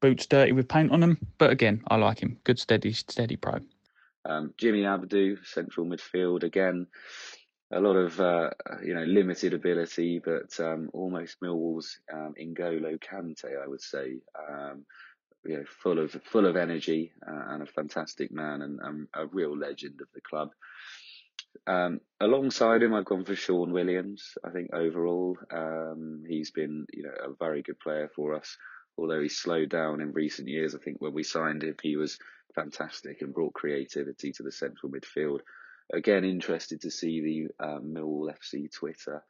Boots dirty with paint on them, but again, I like him. Good, steady, steady pro. Um, Jimmy Abdou, central midfield again. A lot of uh, you know limited ability, but um, almost Millwall's um, N'Golo Kante, I would say. Um, you know, full of full of energy uh, and a fantastic man and um, a real legend of the club. Um, alongside him, I've gone for Sean Williams. I think overall, um, he's been you know a very good player for us. Although he's slowed down in recent years, I think when we signed him, he was fantastic and brought creativity to the central midfield. Again, interested to see the uh, Millwall FC Twitter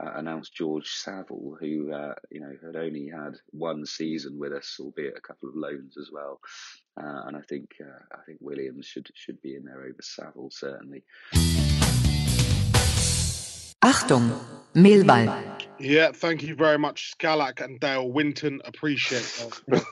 uh, announce George Saville, who uh, you know had only had one season with us, albeit a couple of loans as well. Uh, and I think uh, I think Williams should should be in there over Saville certainly. Achtung, Mehlball. Yeah, thank you very much, Skalak and Dale Winton. Appreciate that.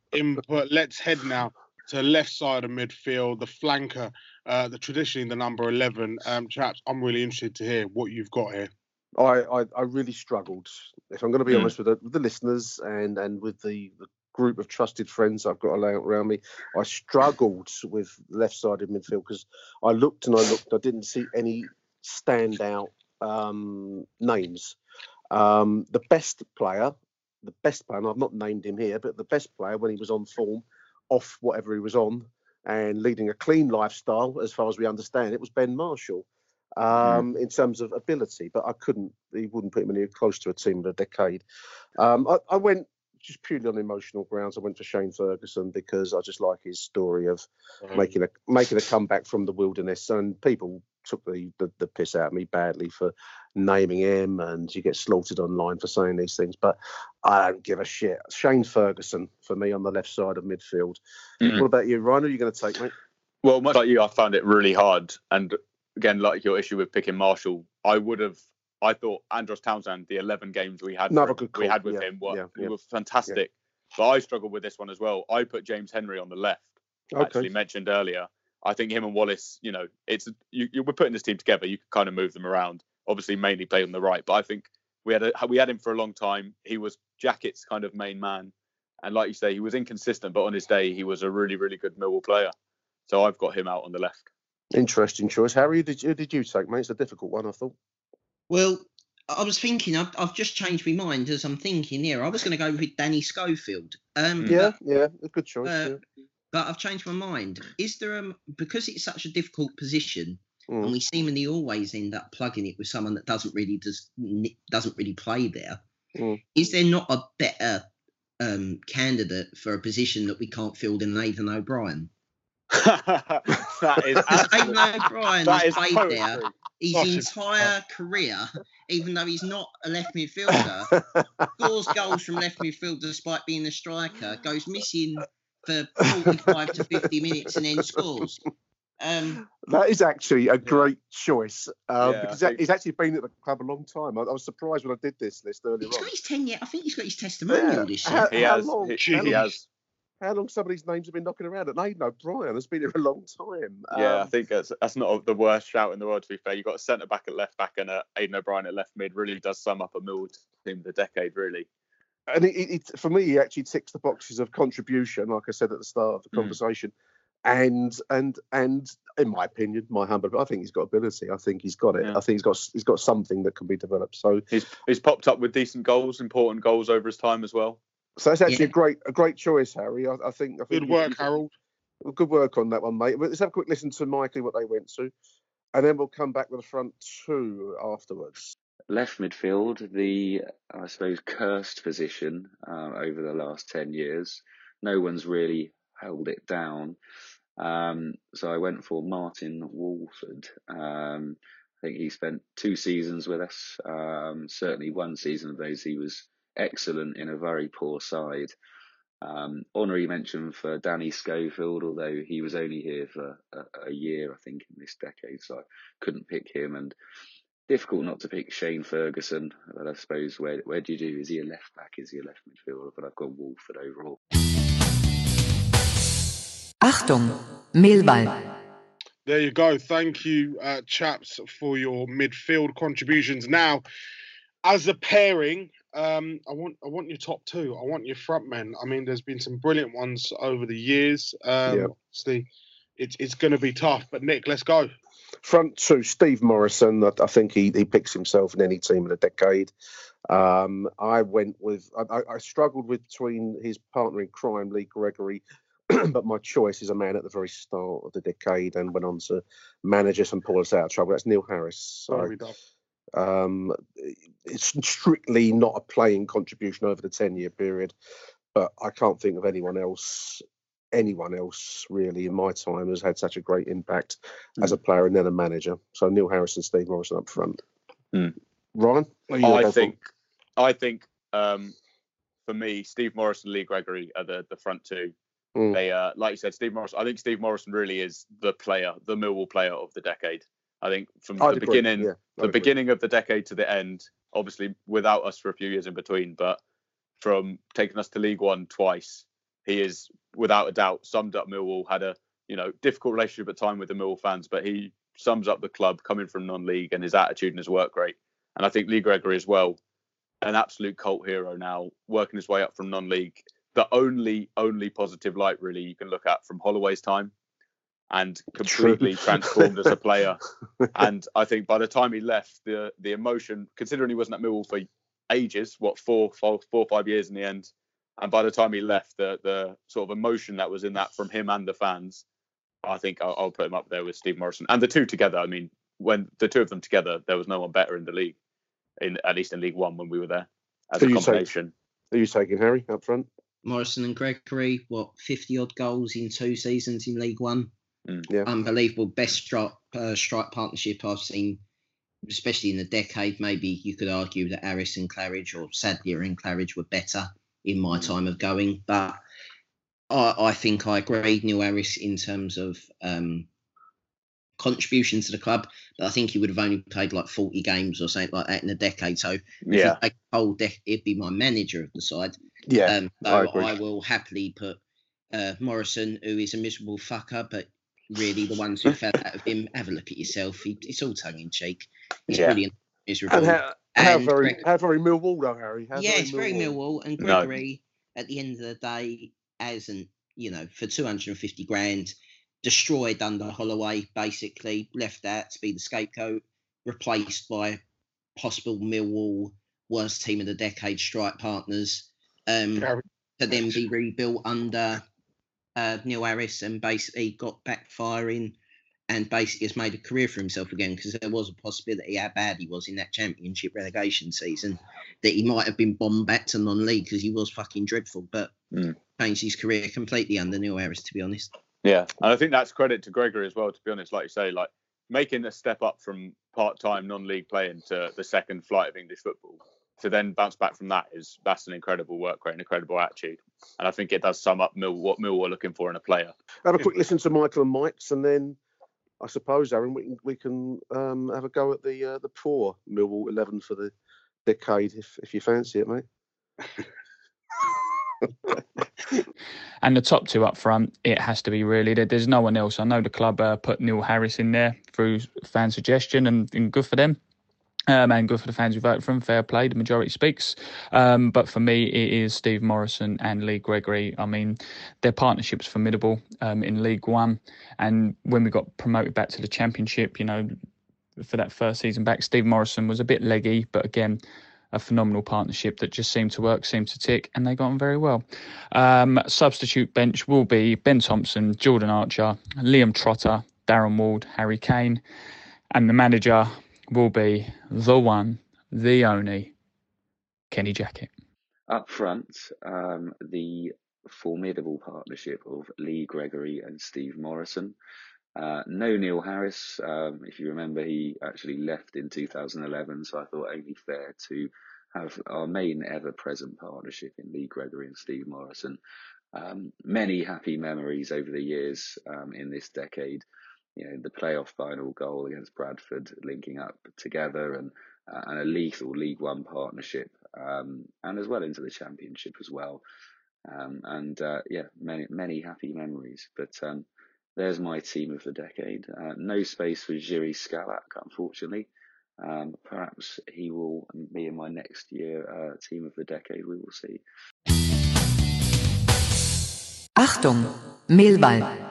input. Let's head now to left side of midfield, the flanker, uh, the traditionally the number eleven. Um, chaps, I'm really interested to hear what you've got here. I, I, I really struggled. If I'm going to be Mm. honest with the, with the listeners and and with the, the group of trusted friends I've got around me, I struggled with left-sided midfield because I looked and I looked. I didn't see any standout um, names. Um, the best player, the best player, and I've not named him here, but the best player when he was on form, off whatever he was on, and leading a clean lifestyle, as far as we understand it, was Ben Marshall um, in terms of ability, but I couldn't, he wouldn't put him anywhere close to a team of a decade. Um, I, I went just purely on emotional grounds. I went for Shane Ferguson because I just like his story of making a making a comeback from the wilderness, and people took the, the the piss out of me badly for naming him, and you get slaughtered online for saying these things. But I don't give a shit. Shane Ferguson for me on the left side of midfield. Mhm. What about you, Ryan? Are you going to take, mate? Well, much like you, I found it really hard. And again, like your issue with picking Marshall, I would have. I thought Andros Townsend, the 11 games we had, Another for him- good we had with yeah, him, were, yeah, yeah, were fantastic. But I struggled with this one as well. I put James Henry on the left. Actually mentioned earlier. I think him and Wallace, you know, it's you, you were putting this team together. You could kind of move them around. Obviously, mainly play on the right, but I think we had a, we had him for a long time. He was Jackett's kind of main man, and like you say, he was inconsistent, but on his day, he was a really, really good Millwall player. So I've got him out on the left. Interesting choice. Harry, did you, did you take, mate? It's a difficult one, I thought. Well, I was thinking, I've, I've just changed my mind as I'm thinking here. I was going to go with Danny Schofield. Um, Yeah, but, yeah, a good choice. uh, yeah. but I've changed my mind. Is there um because it's such a difficult position, Mm. and we seemingly always end up plugging it with someone that doesn't really does doesn't really play there? Is Mm. there not a better um, candidate for a position that we can't fill than Nathan O'Brien? that is Because Aiden absolute- O'Brien that has is played poetry. there his Such a- entire career, even though he's not a left midfielder, scores goals from left midfield despite being a striker, goes missing for 45 to 50 minutes and then scores. Um, That is actually a great choice um, Yeah, because think- he's actually been at the club a long time. I, I was surprised when I did this list earlier he's on. got his 10 year, I think he's got his testimonial Yeah. this How, year. He how has. long? He, he has. How long some of these names have been knocking around? And Aiden O'Brien has been here a long time. Yeah, I Um, think that's that's not the worst shout in the world. To be fair, you've got a centre back at left back and a Aiden O'Brien at left mid. Really does sum up a Millwall team of the decade, really. and it, it, it- for me, he actually ticks the boxes of contribution, like I said at the start of the Mm. conversation, and and and in my opinion, my humble, I think he's got ability. I think he's got it. Yeah. I think he's got he's got something that can be developed. So He's he's popped up with decent goals, important goals over his time as well. So that's actually Yeah. a great a great choice, Harry. I, I think. I think Good you- work, you- Harold. Good work on that one, mate. Let's have a quick listen to Mikey what they went to, and then we'll come back with the front two afterwards. left midfield, the I suppose cursed position uh, over the last ten years. No one's really held it down. Um, so I went for Martyn Woolford. Um, I think he spent two seasons with us. Um, certainly one season of those he was excellent in a very poor side. Um, honorary mention for Danny Schofield, although he was only here for a, a year, I think, in this decade, so I couldn't pick him. And difficult not to pick Shane Ferguson, but I suppose where where do you do? Is he a left back? Is he a left midfielder? But I've got Woolford overall. Achtung, Mehlball. There you go. Thank you, uh, chaps, for your midfield contributions. Now, as a pairing, um, I want I want your top two. I want your front men. I mean, there's been some brilliant ones over the years. Um, Yeah. Obviously, it's it's going to be tough. But Nick, let's go. Front two, Steve Morison. I, I think he, he picks himself in any team in a decade. Um, I went with, I, I- struggled with between his partner in crime, Lee Gregory, but my choice is a man at the very start of the decade and went on to manage us and pull us out of trouble. That's Neil Harris. So, Sorry. Um, it's strictly not a playing contribution over the 10 year period, but I can't think of anyone else, anyone else really in my time has had such a great impact as a player and then a manager. So Neil Harrison, Steve Morison up front. Hmm. Ryan, what are you gonna I think, I think, um, for me, Steve Morison, Lee Gregory are the the front two. Mm. They, uh, like you said, Steve Morison. I think Steve Morison really is the player, the Millwall player of the decade. I think from I'd the agree, beginning, yeah, the agree. beginning of the decade to the end, obviously without us for a few years in between, but from taking us to League One twice, he is without a doubt summed up Millwall. Had a you know difficult relationship at time with the Millwall fans, but he sums up the club coming from non-league and his attitude and his work rate. And I think Lee Gregory as well, an absolute cult hero now, working his way up from non-league. The only only positive light really you can look at from Holloway's time, and completely True. transformed as a player. And I think by the time he left, the the emotion, considering he wasn't at Millwall for ages, what four, four, four or five years in the end, and by the time he left, the the sort of emotion that was in that from him and the fans, I think I'll, I'll put him up there with Steve Morison and the two together. I mean, when the two of them together, there was no one better in the league, in at least in League One when we were there as Who a you take? combination. Who are you taking, Harry, up front? Morison and Gregory, what, 50 odd goals in two seasons in League One? Yeah. Unbelievable. Best strike, uh, strike partnership I've seen, especially in the decade. Maybe you could argue that Harris and Claridge or Sadlier and Claridge were better in my time of going. But I, I think I agree, Neil Harris, in terms of um, contribution to the club. But I think he would have only played like 40 games or something like that in a decade. So if Yeah, he take a whole dec- he'd be my manager of the side. Yeah, Um, I so agree. I, will happily put uh, Morison, who is a miserable fucker, but really the ones who fell out of him, have a look at yourself. He, it's all tongue in cheek. He's Yeah. brilliant, miserable. and how, how And very Greg- how very Millwall though, Harry. How yeah, it's very Millwall. And No. Gregory, at the end of the day, hasn't, you know, for 250 grand, destroyed under Holloway, basically, left out to be the scapegoat, replaced by possible Millwall worst team of the decade strike partners. Um, to then be rebuilt under uh, Neil Harris and basically got backfiring and basically has made a career for himself again because there was a possibility how bad he was in that championship relegation season that he might have been bombed back to non-league because he was fucking dreadful but Mm. changed his career completely under Neil Harris to be honest. Yeah, and I think that's credit to Gregory as well. To be honest, like you say, like making a step up from part-time non-league playing to the second flight of English football to then bounce back from that is that's an incredible work rate, an incredible attitude, and I think it does sum up Mill what Mill were looking for in a player. Have a quick listen to Michael and Mike's, and then I suppose, Aaron, we can we can um, have a go at the uh, the poor Millwall eleven for the decade, if if you fancy it, mate. And the top two up front, it has to be really. There's no one else. I know the club uh, put Neil Harris in there through fan suggestion, and, and good for them. Um, and good for the fans who voted for him. Fair play, the majority speaks. Um, but for me, it is Steve Morison and Lee Gregory. I mean, their partnership's formidable um, in League One. And when we got promoted back to the Championship, you know, for that first season back, Steve Morison was a bit leggy, but again, a phenomenal partnership that just seemed to work, seemed to tick, and they got on very well. Um, substitute bench will be Ben Thompson, Jordan Archer, Liam Trotter, Darren Ward, Harry Kane, and the manager will be the one, the only, Kenny Jackett. Up front, um, the formidable partnership of Lee Gregory and Steve Morison. Uh, no Neil Harris. Um, if you remember, he actually left in 2011, so I thought only fair to have our main ever present partnership in Lee Gregory and Steve Morison. Um, many happy memories over the years um, in this decade. You know, the playoff final goal against Bradford, linking up together, and uh, and a lethal League One partnership, um, and as well into the Championship as well. Um, and uh, yeah, many many happy memories. But um, there's my team of the decade. Uh, no space for Jiri Skalak, unfortunately. Um, perhaps he will be in my next year uh, team of the decade. We will see. Achtung, Mehlball.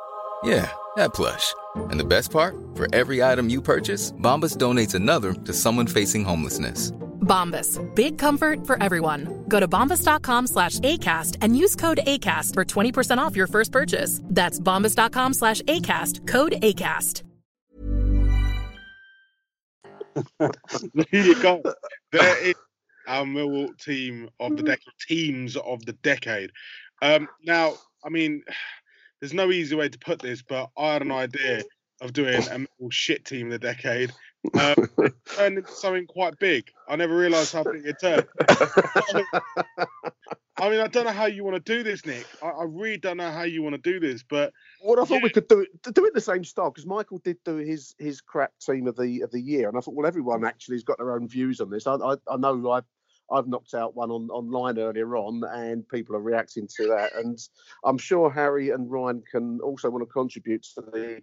Yeah, that plush. And the best part? For every item you purchase, Bombas donates another to someone facing homelessness. Bombas. Big comfort for everyone. Go to bombas.com slash ACAST and use code ACAST for 20% off your first purchase. That's bombas.com slash ACAST. Code ACAST. there you go. There is our Millwall team of the decade, teams of the decade. Um, now, I mean, there's no easy way to put this, but I had an idea of doing a Millwall shit team of the decade. Um, it turned into something quite big. I never realised how big it turned. I mean, I don't know how you want to do this, Nick. I, I really don't know how you want to do this, but Well, I thought we could do it do it the same style because Michael did do his his crap team of the of the year, and I thought, well, everyone actually has got their own views on this. I I, I know I. I've knocked out one on online earlier on, and people are reacting to that. And I'm sure Harry and Ryan can also want to contribute to the.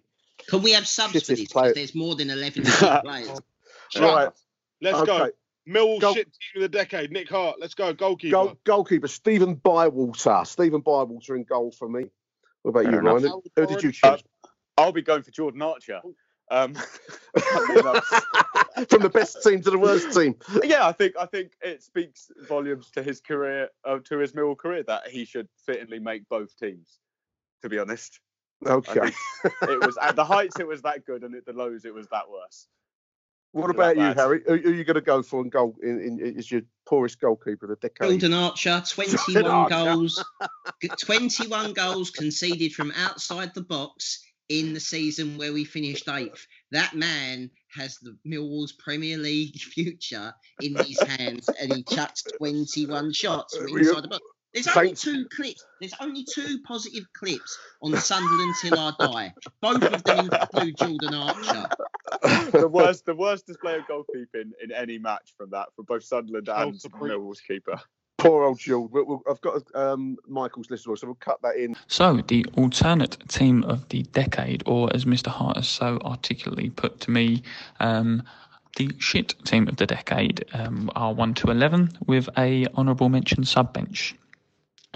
Can we have subs for Shittest this? player. Because there's more than 11 different players. Right. let's go. Okay. Millwall Goal- shit team of the decade. Nick Hart, let's go. Goalkeeper. Goal, goalkeeper Stephen Bywater. Stephen Bywater in goal for me. What about Fair you, enough. Ryan? Who did you Uh, choose? I'll be going for Jordan Archer. Um, I mean, that's- From the best team to the worst team. yeah, I think I think it speaks volumes to his career, uh, to his Millwall career, that he should fittingly make both teams. To be honest, I Okay. it was at the heights it was that good, and at the lows it was that worse. What Not about you, bad. Harry? Who, who are you going to go for in goal? In, in, is your poorest goalkeeper of the decade? Golden Archer, 21 Archer. goals, 21 goals conceded from outside the box in the season where we finished eighth. That man has the Millwall's Premier League future in his hands, and he chucks 21 shots from uh, inside the box. There's only Thanks. two clips. There's only two positive clips on Sunderland till I die. Both of them include Jordan Archer. the worst, the worst display of goalkeeping in any match from that, from both Sunderland and Chelsea Millwall's keeper. Poor old Jules. We'll, I've got um, Michael's list as well, so we'll cut that in. So, the alternate team of the decade, or as Mr. Hart has so articulately put to me, um, the shit team of the decade um, are 1 to 11 with a honourable mention sub bench.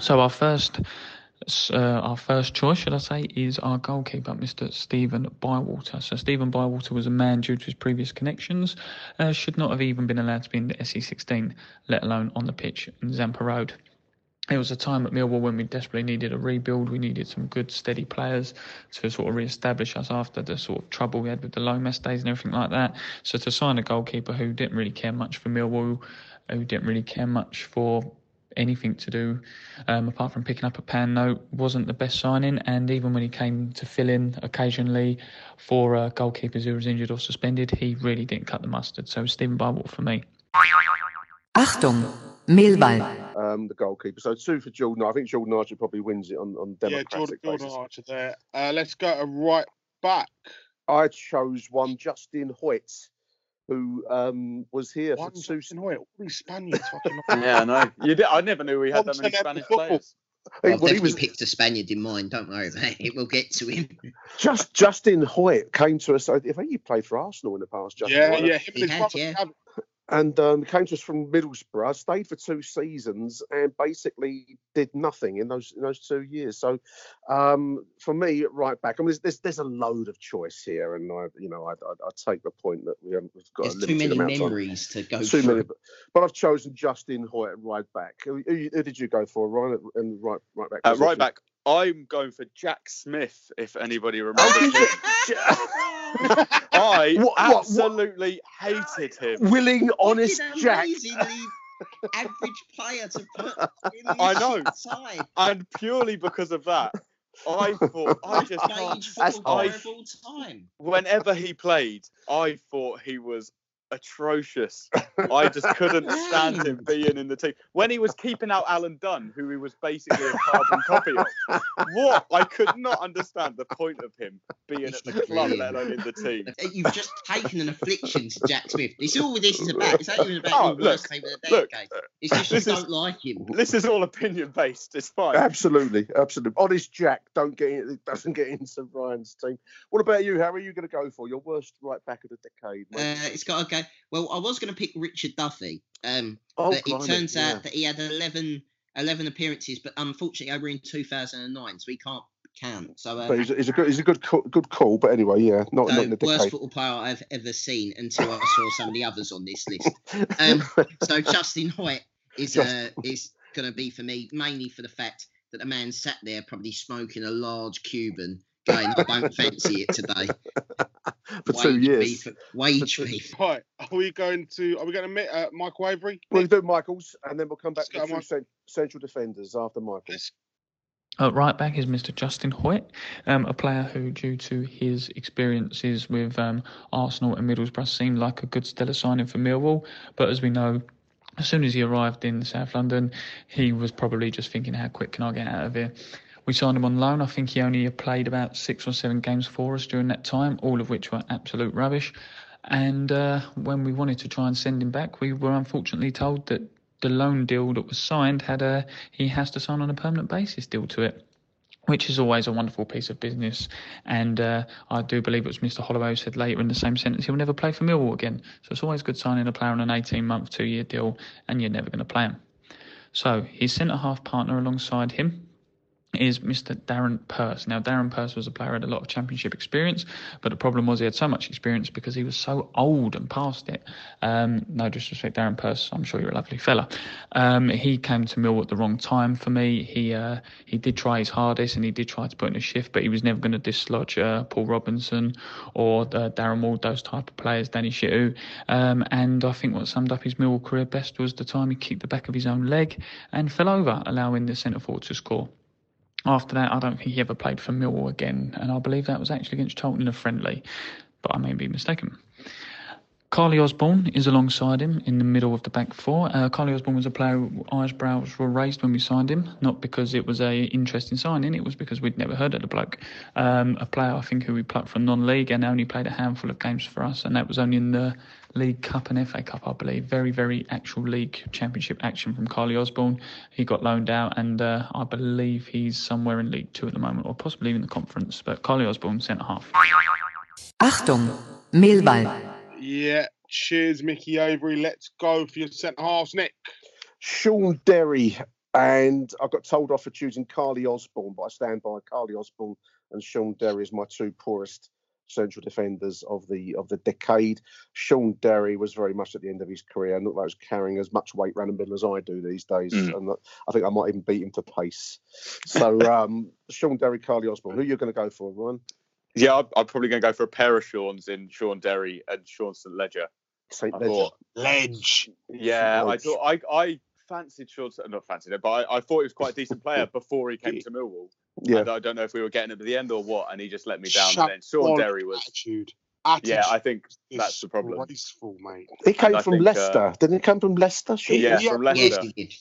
So, our first. Uh, our first choice, should I say, is our goalkeeper, Mr. Stephen Bywater. So Stephen Bywater was a man due to his previous connections, uh, should not have even been allowed to be in the SE16, let alone on the pitch in Zampa Road it was a time at Millwall when we desperately needed a rebuild. We needed some good, steady players to sort of re-establish us after the sort of trouble we had with the Lomas days and everything like that. So to sign a goalkeeper who didn't really care much for Millwall, who didn't really care much for anything to do um, apart from picking up a pan note wasn't the best signing and even when he came to fill in occasionally for uh, goalkeepers who was injured or suspended he really didn't cut the mustard so Stephen Bywater for me Achtung, Mehlball. Um, the goalkeeper. So two for Jordan. I think Jordan Archer probably wins it on, on Yeah, democratic Jordan, Jordan basis. Archer there. Uh, let's go to right back. I chose one Justin Hoyte, who um, was here One for two. Justin Hoyte. All these Spaniards fucking. Yeah, I know. You did, I never knew we had that many Spanish players. Hey, I've well, he was picked a Spaniard in mind. Don't worry about it. We'll get to him. just Justin Hoyte came to us. I think he played for Arsenal in the past. Justin Yeah, Hoyte. yeah. Him He and his had, brother yeah. have- and um, came to us from Middlesbrough. Stayed for two seasons and basically did nothing in those in those two years. So um, for me, right back, I mean, there's, there's there's a load of choice here, and I you know I I, I take the point that we haven't we've got There's a too many amount memories to go Too through. many, but, but I've chosen Justin Hoyte at right back. Who, who, who did you go for, Ryan? And right right back. Uh, right back, I'm going for Jack Smith. If anybody remembers, him. I What- what- what- absolutely hated him. Willing, honest What an Jack. amazingly average player to put in this I know. side. and purely because of that, I thought I just Stage can't. football I- player of all time. Whenever he played, I thought he was atrocious. I just couldn't stand him being in the team. When he was keeping out Alan Dunne, who he was basically a carbon copy of, what? I could not understand the point of him being at the club, let alone in the team. You've just taken an affliction to Jack Smith. It's all this is about. It's not even about Oh, your worst look, team of the look, decade. It's just you this is- don't like him. This is all opinion based. It's fine. Absolutely, absolutely. Honest Jack, don't get in, doesn't get into Ryan's team. What about you, Harry? Are you going to go for your worst right back of the decade? mate? Uh, it's got to go. Well, I was going to pick Richard Duffy, um, Oh, but it turns yeah. out that he had 11, 11 appearances, but unfortunately over in 2009, so he can't count. So, uh, but he's, a- he's a good, he's a good, call, good call. But anyway, yeah, not, so not in the worst football player I've ever seen until I saw some of the others on this list. Um, so Justin Hoyte is uh, is going to be for me mainly for the fact that the man sat there probably smoking a large Cuban, going, "I don't fancy it today." for two years. beef, wage beef. Right, are we going to? Are we going to meet uh, Michael Avery? We'll do Michaels, and then we'll come back Let's to two cent- central defenders after Michaels. Uh, right back is Mr. Justin Hoyte, um, a player who, due to his experiences with um, Arsenal and Middlesbrough, seemed like a good stellar signing for Millwall. But as we know, as soon as he arrived in South London, he was probably just thinking, how quick can I get out of here? We signed him on loan. I think he only played about six or seven games for us during that time, all of which were absolute rubbish. And uh, when we wanted to try and send him back, we were unfortunately told that the loan deal that was signed had a he has to sign on a permanent basis deal to it which is always a wonderful piece of business. And uh, I do believe it was Mr. Holloway who said later in the same sentence he'll never play for Millwall again. So it's always good signing a player on an 18 month, two year deal, and you're never going to play him. So his centre half partner alongside him is Mr. Darren Purse. Now, Darren Purse was a player who had a lot of championship experience, but the problem was he had so much experience because he was so old and past it. Um, no disrespect, Darren Purse. I'm sure you're a lovely fella. Um, he came to Mill at the wrong time for me. He uh, he did try his hardest and he did try to put in a shift, but he was never going to dislodge uh, Paul Robinson or uh, Darren Ward, those type of players, Danny Shittu. Um, and I think what summed up his Mill career best was the time he kicked the back of his own leg and fell over, allowing the centre forward to score. After that, I don't think he ever played for Millwall again, and I believe that was actually against Charlton in a friendly, but I may be mistaken. Karleigh Osborne is alongside him in the middle of the back four. Uh, Karleigh Osborne was a player eyebrows were raised when we signed him, not because it was a interesting signing, it was because we'd never heard of the bloke. Um, a player I think who we plucked from non-league and only played a handful of games for us, and that was only in the League Cup and FA Cup, I believe. Very, very actual league championship action from Karleigh Osborne. He got loaned out, and uh, I believe he's somewhere in League Two at the moment, or possibly in the conference. But Karleigh Osborne, centre half. Achtung, Millwall. Yeah, cheers, Mickey Avery. Let's go for your centre halves, Nick. Shaun Derry, and I got told off for choosing Karleigh Osborne, but I stand by Karleigh Osborne and Shaun Derry as my two poorest central defenders of the of the decade. Shaun Derry was very much at the end of his career and looked like he was carrying as much weight around the middle as I do these days, Mm. and I think I might even beat him to pace. So um, Shaun Derry, Karleigh Osborne. Who are you going to go for, Ryan? Yeah, I'm, I'm probably going to go for a pair of Sean's in Shaun Derry and Sean St Ledger. St. Ledger. thought, Ledge. yeah, I thought I I fancied Sean, not fancied it, but I, I thought he was quite a decent player before he came to Millwall. Yeah. And I don't know if we were getting him at the end or what, and he just let me down. Shut and then Shaun Derry was, attitude. Attitude. yeah, I think that's the problem. Disgraceful, mate. He came I from think, uh, Leicester. Didn't he come from Leicester? Sean? Yeah, Yeah, from yeah, Yes, Leicester. he did.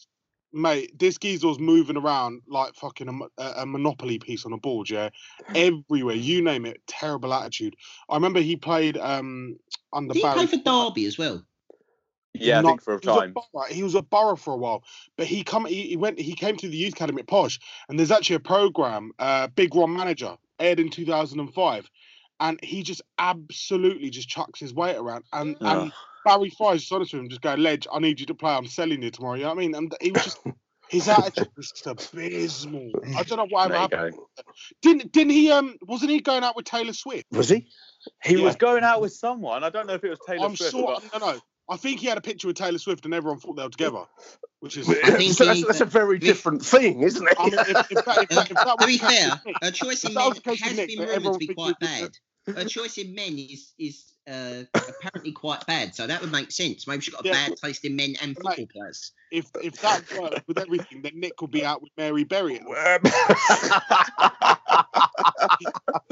Mate, this geezer was moving around like fucking a, a, a monopoly piece on a board, yeah. Everywhere, you name it, terrible attitude. I remember he played um under Did he Barry. play for Derby as well? Yeah, I think for a he was time. borough- he was a borough for a while, but he come he, he went he came to the youth academy at Posh, and there's actually a program, uh, Big Ron Manager, aired in 2005, and he just absolutely just chucks his weight around, and Ugh. and Barry Fry's just honest with him, just go, Ledge, I need you to play. I'm selling you tomorrow. You know what I mean? And he was just his attitude was just abysmal. I don't know what There you happened. Didn't didn't he um wasn't he going out with Taylor Swift? Was he? He Yeah. was going out with someone. I don't know if it was Taylor I'm Swift. sure but- no no. I think he had a picture with Taylor Swift and everyone thought they were together, which is. So that's, that's a very different thing, isn't it? I mean, if, if that, if that, if that to be fair, with Nick- her choice in if that men was the case with has been that rumoured to be quite he bad. Her choice in men is is uh, apparently quite bad, so that would make sense. Maybe she's got a Yeah. bad taste in men and football players. if if that worked with everything, then Nick would be out with Mary Berry.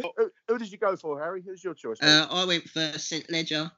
who, who did you go for, Harry? Who's your choice? Uh, I went for St Ledger,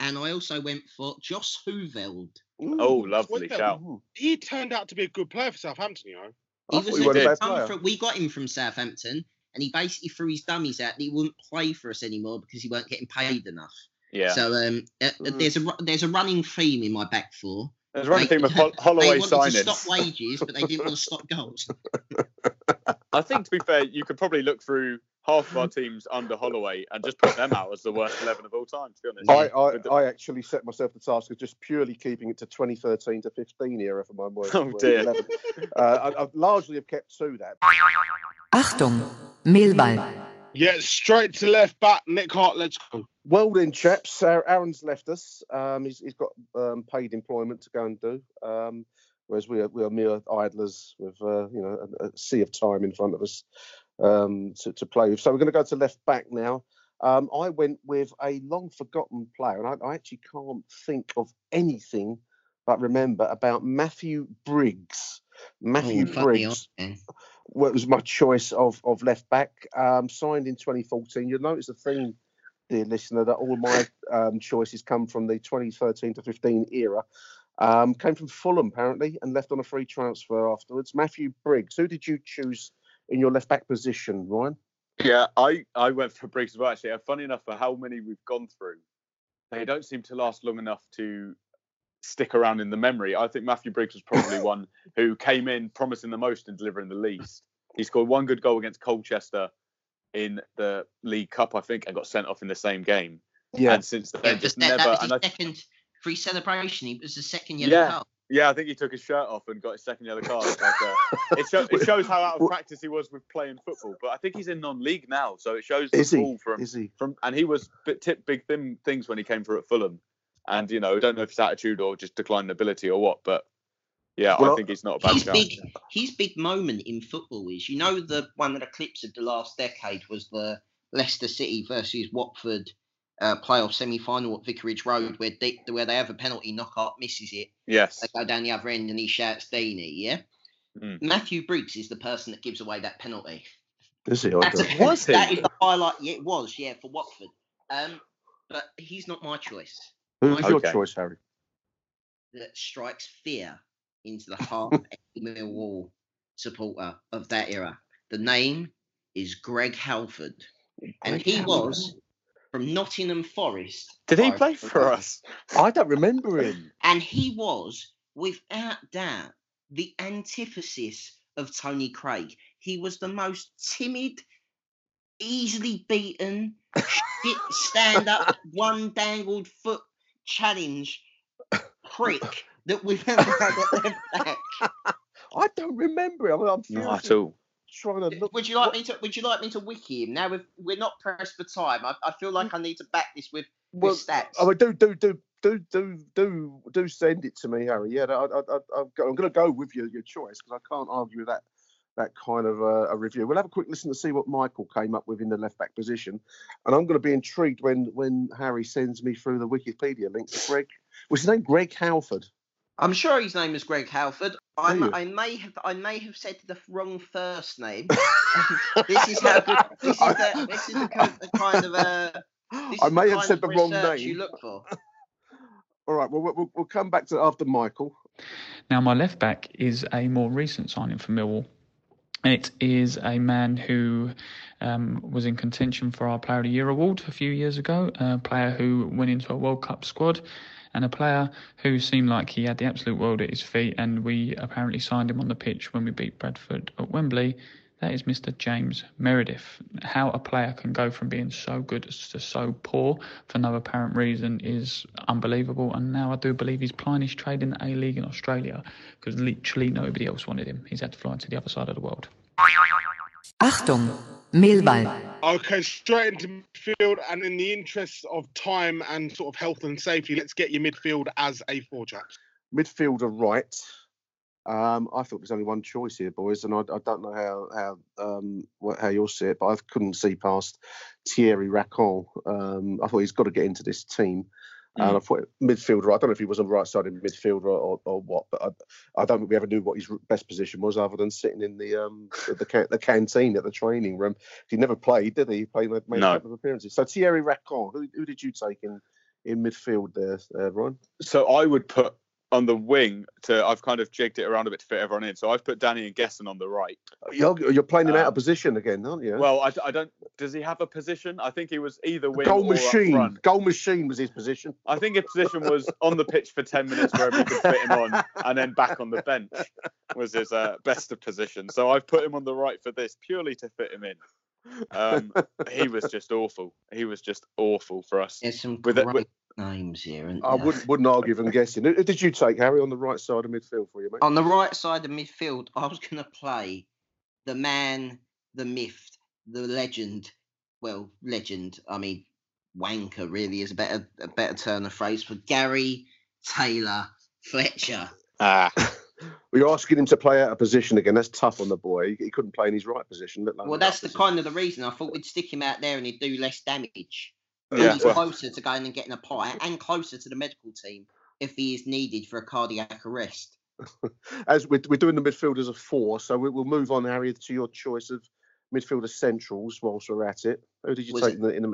and I also went for Jos Hooiveld. Oh, lovely Hooiveld. shout. He turned out to be a good player for Southampton, you know. He I thought was he a good player. from- we got him from Southampton, and he basically threw his dummies out. that He wouldn't play for us anymore because he weren't getting paid enough. Yeah. So um, uh, Mm. there's a there's a running theme in my back four. There's a running They- theme of Hol- Holloway they wanted to stop wages, but they didn't want to stop goals. I think, to be fair, you could probably look through half of our teams under Holloway and just put them out as the worst 11 of all time, to be honest. I, I, the- I actually set myself the task of just purely keeping it to 2013 to 15 era for my work. Oh, dear. Uh, I, I've largely have kept to that. Achtung, Mehlball. Yeah, straight to left back. Nick Hart, let's go. Well then, chaps, Aaron's left us. Um, he's, he's got um, paid employment to go and do, um, whereas we are, we are mere idlers with uh, you know a, a sea of time in front of us um, to, to play with. So we're going to go to left back now. Um, I went with a long forgotten player, and I, I actually can't think of anything but remember about Matthew Briggs. Matthew Oh, Briggs off, man. What was my choice of, of left back. Um, signed in 2014. You'll notice a theme, dear listener, that all my um, choices come from the 2013 to 15 era. Um, came from Fulham apparently and left on a free transfer afterwards. Matthew Briggs. Who did you choose in your left back position, Ryan? Yeah, I, I went for Briggs as well, actually. Funny enough, for how many we've gone through, they don't seem to last long enough to stick around in the memory. I think Matthew Briggs was probably one who came in promising the most and delivering the least. He scored one good goal against Colchester in the League Cup, I think, and got sent off in the same game. Yeah. And since then, Yeah, just that, never. that was and his I, second free celebration. He was the second yellow Yeah. card. yeah, I think he took his shirt off and got his second yellow card. Like, uh, it, show, it shows how out of practice he was with playing football. But I think he's in non-league now, so it shows the Is he? from Is he? from and he was bit tip big thin things when he came through at Fulham, and you know I don't know if it's attitude or just declined ability or what, but yeah, Well, I think he's not a bad His guy. big, his big moment in football is, you know, the one of the clips of the last decade was the Leicester City versus Watford uh, playoff semi-final at Vicarage Road, where they, where they have a penalty, Knockaert misses it, Yes, they go down the other end, and he shouts Deeney. Yeah, Mm. Matthew Briggs is the person that gives away that penalty. Is he? I That's a, Was he? that is the highlight. Yeah, it was. Yeah, for Watford. Um, but he's not my choice. Who's your Okay. choice, Harry? that strikes fear into the heart of every Millwall supporter of that era. The name is Greg Halford, and he was from Nottingham Forest. Did he play for us? I don't remember him. And he was, without doubt, the antithesis of Tony Craig. He was the most timid, easily beaten, shit stand up, one dangled foot challenge prick that we've ever had at left back. I don't remember him. I'm Not furiously at all. trying to uh, look. Would you like me to? Would you like me to wiki him? Now we've, we're not pressed for time. I, I feel like mm. I need to back this with, Well, with stats. I mean, do do do do do do do send it to me, Harry. Yeah, I, I, I, I'm going to go with your your choice because I can't argue with that that kind of uh, a review. We'll have a quick listen to see what Michael came up with in the left back position, and I'm going to be intrigued when when Harry sends me through the Wikipedia link to Greg. Was his name Greg Halford? I'm sure his name is Greg Halford. I, you? I may have I may have said the wrong first name. this is how good. This is the this is the, kind- of uh. This I is may have kind said of the wrong name. You look for. All right, well, we'll we'll come back to after Michael. Now, my left back is a more recent signing for Millwall. It is a man who um, was in contention for our Player of the Year award a few years ago, a player who went into a World Cup squad, and a player who seemed like he had the absolute world at his feet. And we apparently signed him on the pitch when we beat Bradford at Wembley. That is Mr. James Meredith. How a player can go from being so good to so poor for no apparent reason is unbelievable. And now I do believe he's plying his trade in the A League in Australia because literally nobody else wanted him. He's had to fly to the other side of the world. Achtung, Mehlball. Okay, straight into midfield, and in the interests of time and sort of health and safety, let's get your midfield as a four chaps. midfielder right. Um, I thought there's only one choice here, boys, and I, I don't know how how um, what, how you'll see it, but I couldn't see past Therry Racon. Um, I thought he's got to get into this team, and I thought midfielder. I don't know if he was on the right side of midfielder or, or what, but I, I don't think we ever knew what his best position was, other than sitting in the um the, the, ca- the canteen at the training room. He never played, did he? He played made a couple of appearances. So Therry Racon, who, who did you take in in midfield there, uh, Ryan? So I would put on the wing to I've kind of jigged it around a bit to fit everyone in. So I've put Dany N'Guessan on the right. You're, you're playing him out of Um, position again, aren't you? Well, I, I don't. Does he have a position? I think he was either wing goal or up machine. front. Goal machine was his position. I think his position was on the pitch for 10 minutes wherever he could fit him on, and then back on the bench was his uh, best of position. So I've put him on the right for this purely to fit him in. Um, he was just awful. He was just awful for us. There's some With great with- names here. And I wouldn't wouldn't argue from guessing. Who did you take, Harry, on the right side of midfield for you, mate? On the right side of midfield, I was going to play the man, the myth, the legend. Well, legend. I mean, wanker really is a better a better turn of phrase for Gary Taylor Fletcher. Ah, Well, you're asking him to play out of position again. That's tough on the boy. He, he couldn't play in his right position. let alone Well, that's the left kind of the reason I thought we'd stick him out there and he'd do less damage. And Yeah, he's well- closer to going and getting a pie and closer to the medical team if he is needed for a cardiac arrest. As we're, we're doing the midfield as a four, so we, we'll move on, Harry, to your choice of midfielder centrals whilst we're at it. Who did you Was take it- in the, in the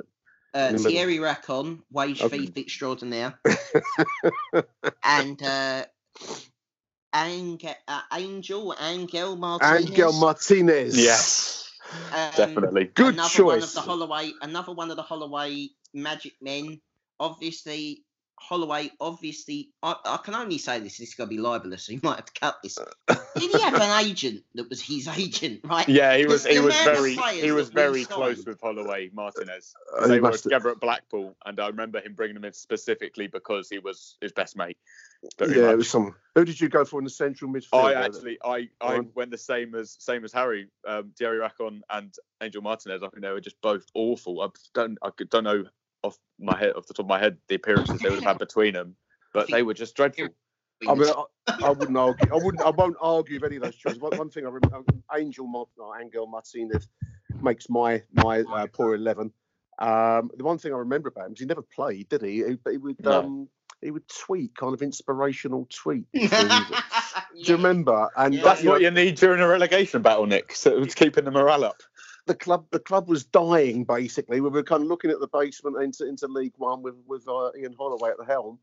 Uh, In the middle. Therry Racon, wage Okay. thief extraordinaire, and uh, Ange- uh, Angel Angel Martinez. Angel Martinez? yes, um, definitely. Good another One of choice. the Holloway, another one of the Holloway Magic Men. Obviously, Holloway. Obviously, I, I can only say this. This is gonna be libelous. So you might have to cut this. Did he have an agent that was his agent? Right. Yeah, he was. He was very. He was very close signed- with Holloway Martinez. Uh, they were must- together at Blackpool, and I remember him bringing him in specifically because he was his best mate. Very yeah, much. it was some. Who did you go for in the central midfield? I actually, I, I on. went the same as same as Harry, um, Therry Racon and Angel Martinez. I think they were just both awful. I don't, I don't know off my head, off the top of my head, the appearances they would have had between them, but they were just dreadful. I mean, I, I wouldn't argue. I wouldn't. I won't argue with any of those choices. One, one thing I remember, Angel Mar- no, Angel Martinez makes my my uh, poor eleven. Um, the one thing I remember about him is he never played, did he? He, he would No. um, he would tweet kind of inspirational tweets. and- do you remember? And Yeah. That's you know, what you need during a relegation battle, Nick. So it's keeping the morale up. The club the club was dying basically. We were kind of looking at the basement into into League One with with uh, Ian Holloway at the helm,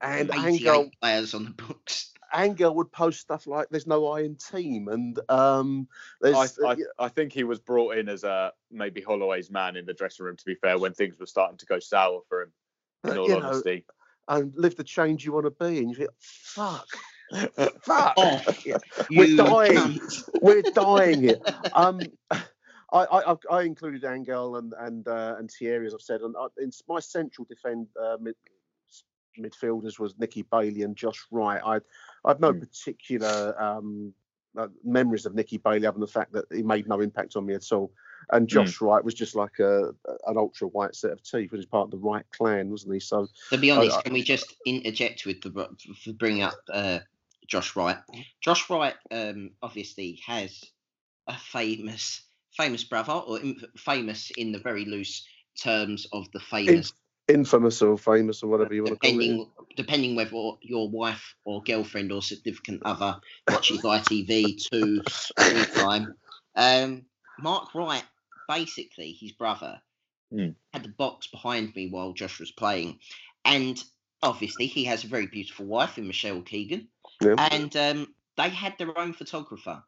and 88 Angel players on the books. Angel would post stuff like "There's no I in team," and um, I, there's I, I think he was brought in as a maybe Holloway's man in the dressing room. To be fair, when things were starting to go sour for him, in Uh, all you know, and live the change you want to be, and you think, "Fuck, fuck, Off, Yeah, we're dying, cunt. we're dying here." Um, I, I, I- included Angel and and uh, and Therry, as I've said, and I, in my central defend uh, mid, midfielders was Nicky Bailey and Josh Wright. I I've no Hmm. particular um, uh, memories of Nicky Bailey, other than the fact that he made no impact on me at all. And Josh Wright was just like a an ultra white set of teeth, which is part of the Wright clan, wasn't he? So To be honest, I- can we just interject with the bringing up uh, Josh Wright? Josh Wright um, obviously has a famous famous brother, or in, famous in the very loose terms of the in, famous. infamous or famous or whatever you want to call it. Depending, whether your wife or girlfriend or significant other watches ITV two all the time. Um, Mark Wright, basically, his brother, Mm. had the box behind me while Josh was playing, and obviously he has a very beautiful wife in Michelle Keegan, Yeah. and um, they had their own photographer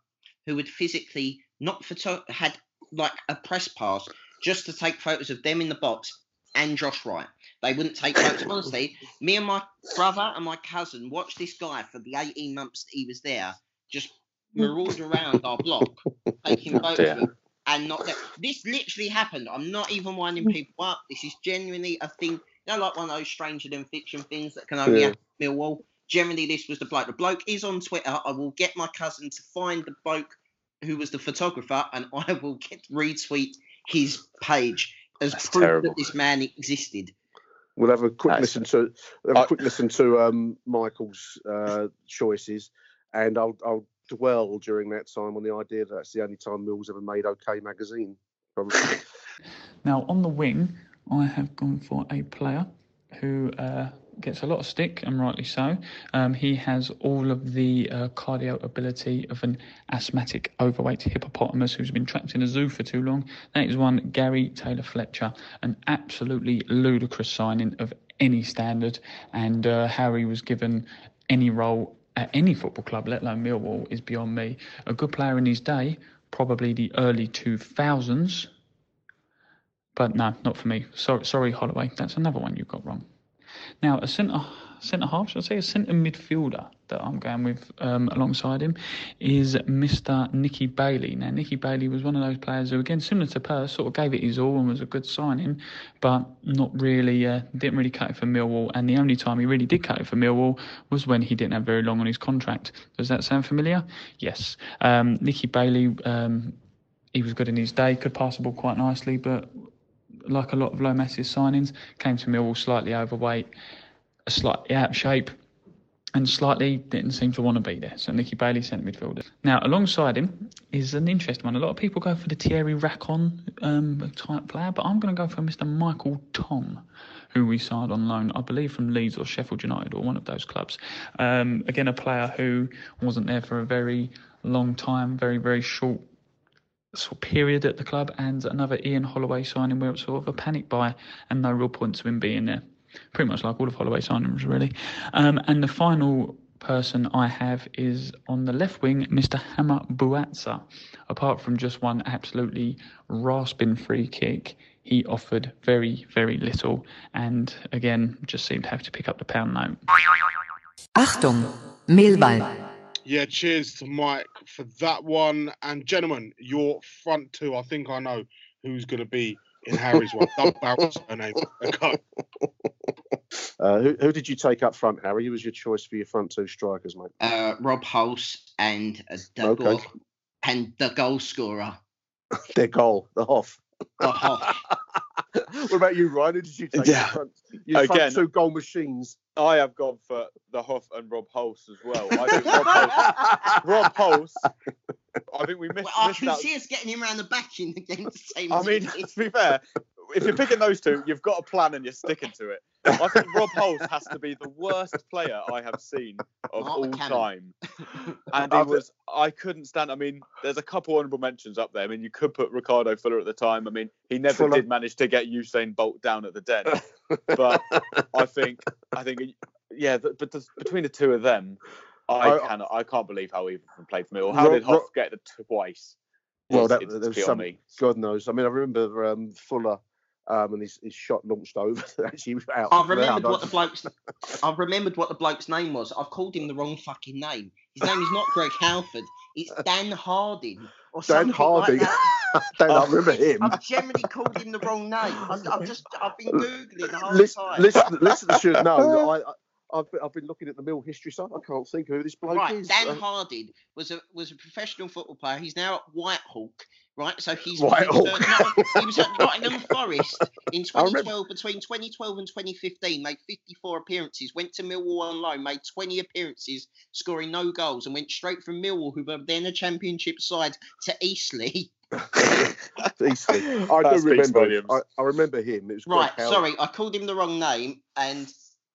who would physically not photo had like a press pass just to take photos of them in the box and Josh Wright. They wouldn't take photos. Honestly, me and my brother and my cousin watched this guy for the 18 months that he was there, just maraud around our block, taking Oh, photos him and not that. This literally happened. I'm not even winding mm. people up. This is genuinely a thing. You know, like one of those stranger than fiction things that can only Yeah. happen in Millwall. Generally, this was the bloke. The bloke is on Twitter. I will get my cousin to find the bloke who was the photographer, and I will get retweet his page as That's proof terrible. that this man existed. We'll have a quick That's- listen to we'll have a I- quick listen to um, Michael's uh, choices, and I'll I'll dwell during that time on the idea that that's the only time Mill's ever made OK magazine. Now, on the wing, I have gone for a player who uh, gets a lot of stick, and rightly so. Um, he has all of the uh, cardio ability of an asthmatic, overweight hippopotamus who's been trapped in a zoo for too long. That is one Gary Taylor Fletcher, an absolutely ludicrous signing of any standard, and uh, how he was given any role at any football club, let alone Millwall, is beyond me. A good player in his day, probably the early 2000s, but no, not for me. Sorry, sorry, Holloway. That's another one you got wrong. Now, a centre centre half, should I say, a centre midfielder that I'm going with um, alongside him is Mr. Nicky Bailey. Now, Nicky Bailey was one of those players who, again, similar to Purse, sort of gave it his all and was a good signing, but not really, uh, didn't really cut it for Millwall. And the only time he really did cut it for Millwall was when he didn't have very long on his contract. Does that sound familiar? Yes. Um, Nicky Bailey, um, he was good in his day, could pass the ball quite nicely, but like a lot of low massive signings, came to Millwall slightly overweight, slightly out of shape, and slightly didn't seem to want to be there. So Nicky Bailey centre midfielder. Now alongside him is an interesting one. A lot of people go for the Therry Racon um, type player, but I'm going to go for Mr. Michael Tonge, who we signed on loan, I believe from Leeds or Sheffield United or one of those clubs. Um, again, a player who wasn't there for a very long time, very very short sort of period at the club, and another Ian Holloway signing where it's sort of a panic buy and no real point to him being there. Pretty much like all of Holloway signings, really. Um, and the final person I have is on the left wing, Mr. Hameur Bouazza. Apart from just one absolutely rasping free kick, he offered very, very little, and again, just seemed to have to pick up the pound note. Achtung, Mehlball. Yeah, cheers to Mike for that one. And gentlemen, your front two, I think I know who's going to be in Harry's one. Double barrel surname. Go. Uh, who, who did you take up front, Harry? Who was your choice for your front two strikers, mate? Uh, Rob Hulse and uh, the Okay. goal, and the goal scorer. Their goal, the Hoff. The uh-huh. Hoff. what about you, Ryan? Who did you take? Yeah. Your front, your Again- front two goal machines. I have gone for the Huff and Rob Hulse as well. I think Rob Hulse, Rob Hulse I think we missed, Well, I missed can out. see us getting him around the back in the game the same I mean, team. to be fair, if you're picking those two, you've got a plan and you're sticking to it. I think Rob Hulse has to be the worst player I have seen of Mark all Cannon. time. And he I've- was, I couldn't stand. I mean, there's a couple honourable mentions up there. I mean, you could put Ricardo Fuller at the time. I mean, he never Fuller. did manage to get Usain Bolt down at the den. but I think, I think, yeah. th- But the, between the two of them, I I- cannot, I can't believe how either of them played for me. Or how Rob- did Hoff Rob- get it twice? Well, It's- that, it's there was some, me. God knows. I mean, I remember um, Fuller um, and his, his shot launched over. Actually, out. I've remembered what the bloke's. I've remembered what the bloke's name was. I've called him the wrong fucking name. His name is not Greg Halford. It's Dan Harding or Dan Harding. like. Dan, I remember him. I've generally called him the wrong name. I've, I've just I've been googling the whole Listen, time. listen, listeners should know. I, I, I've, been- I've been looking at the Mill history site. I can't think of who this bloke Right, is. Dan Uh, Harding was a was a professional football player. He's now at Whitehawk, right? So he's Whitehawk. He was, uh, he was at Nottingham Forest in 2012. Between 2012 and 2015, made 54 appearances. Went to Millwall on loan, made 20 appearances, scoring no goals, and went straight from Millwall, who were then a Championship side, to Eastleigh. Eastleigh. I That do remember. volumes. I, I remember him. It was Right, sorry, I called him the wrong name, and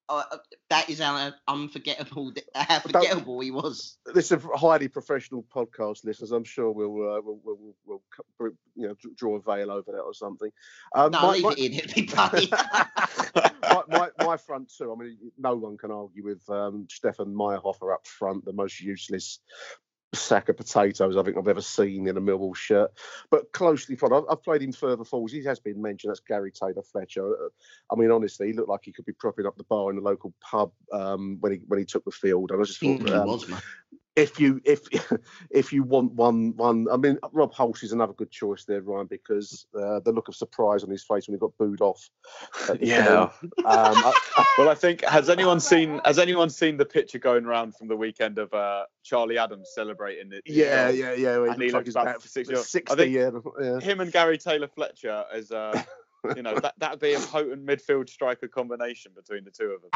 uh, that is how unforgettable, how forgettable he was. This is a highly professional podcast, listeners. I'm sure we'll uh, we'll, we'll, we'll, we'll you know draw a veil over that or something. Um, No, my- leave my- it in. It'd be funny. my, my, my front two. I mean, no one can argue with um, Stefan Maierhofer up front, the most useless sack of potatoes I think I've ever seen in a Millwall shirt. But closely followed. I've, played him further forwards. He has been mentioned. That's Gary Taylor Fletcher. Uh, I mean, honestly, he looked like he could be propping up the bar in the local pub um, when he when he took the field. And I just thought, um, was. If you if if you want one one I mean Rob Hulse is another good choice there Ryan because uh, the look of surprise on his face when he got booed off Yeah. um, I- well, I think has anyone seen has anyone seen the picture going around from the weekend of uh, Charlie Adams celebrating it? yeah yeah yeah well, And he he looks like he's about about 60 years- 60 I think- yeah, yeah. Him and Gary Taylor Fletcher as uh, you know that that'd be a potent midfield striker combination between the two of them.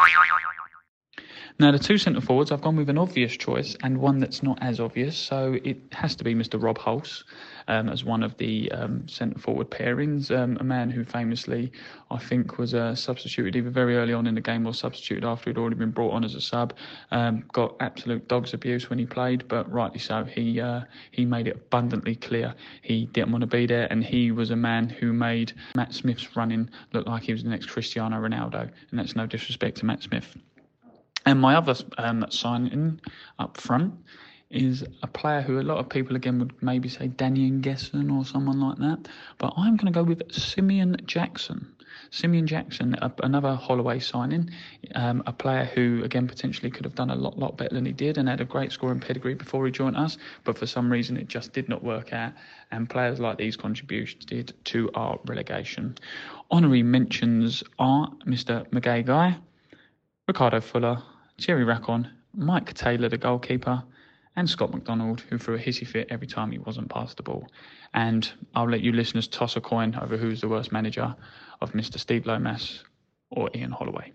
Now, the two centre forwards, I've gone with an obvious choice and one that's not as obvious. So it has to be Mr. Rob Hulse um, as one of the um, centre forward pairings. Um, a man who famously, I think, was uh, substituted either very early on in the game or substituted after he'd already been brought on as a sub. Um, got absolute dog's abuse when he played, but rightly so. He uh, he made it abundantly clear he didn't want to be there, and he was a man who made Matt Smith's running look like he was the next Cristiano Ronaldo, and that's no disrespect to Matt Smith. And my other um, signing up front is a player who a lot of people again would maybe say Dany N'Guessan or someone like that, but I'm going to go with Simeon Jackson. Simeon Jackson, a, another Holloway signing, um, a player who again potentially could have done a lot, lot better than he did and had a great scoring pedigree before he joined us, but for some reason it just did not work out. And players like these contributed to our relegation. Honorary mentions are Mr. Magaye Gueye, Ricardo Fuller, Therry Racon, Maik Taylor, the goalkeeper, and Scott McDonald, who threw a hissy fit every time he wasn't past the ball. And I'll let you listeners toss a coin over who's the worst manager of Mr. Steve Lomas or Ian Holloway.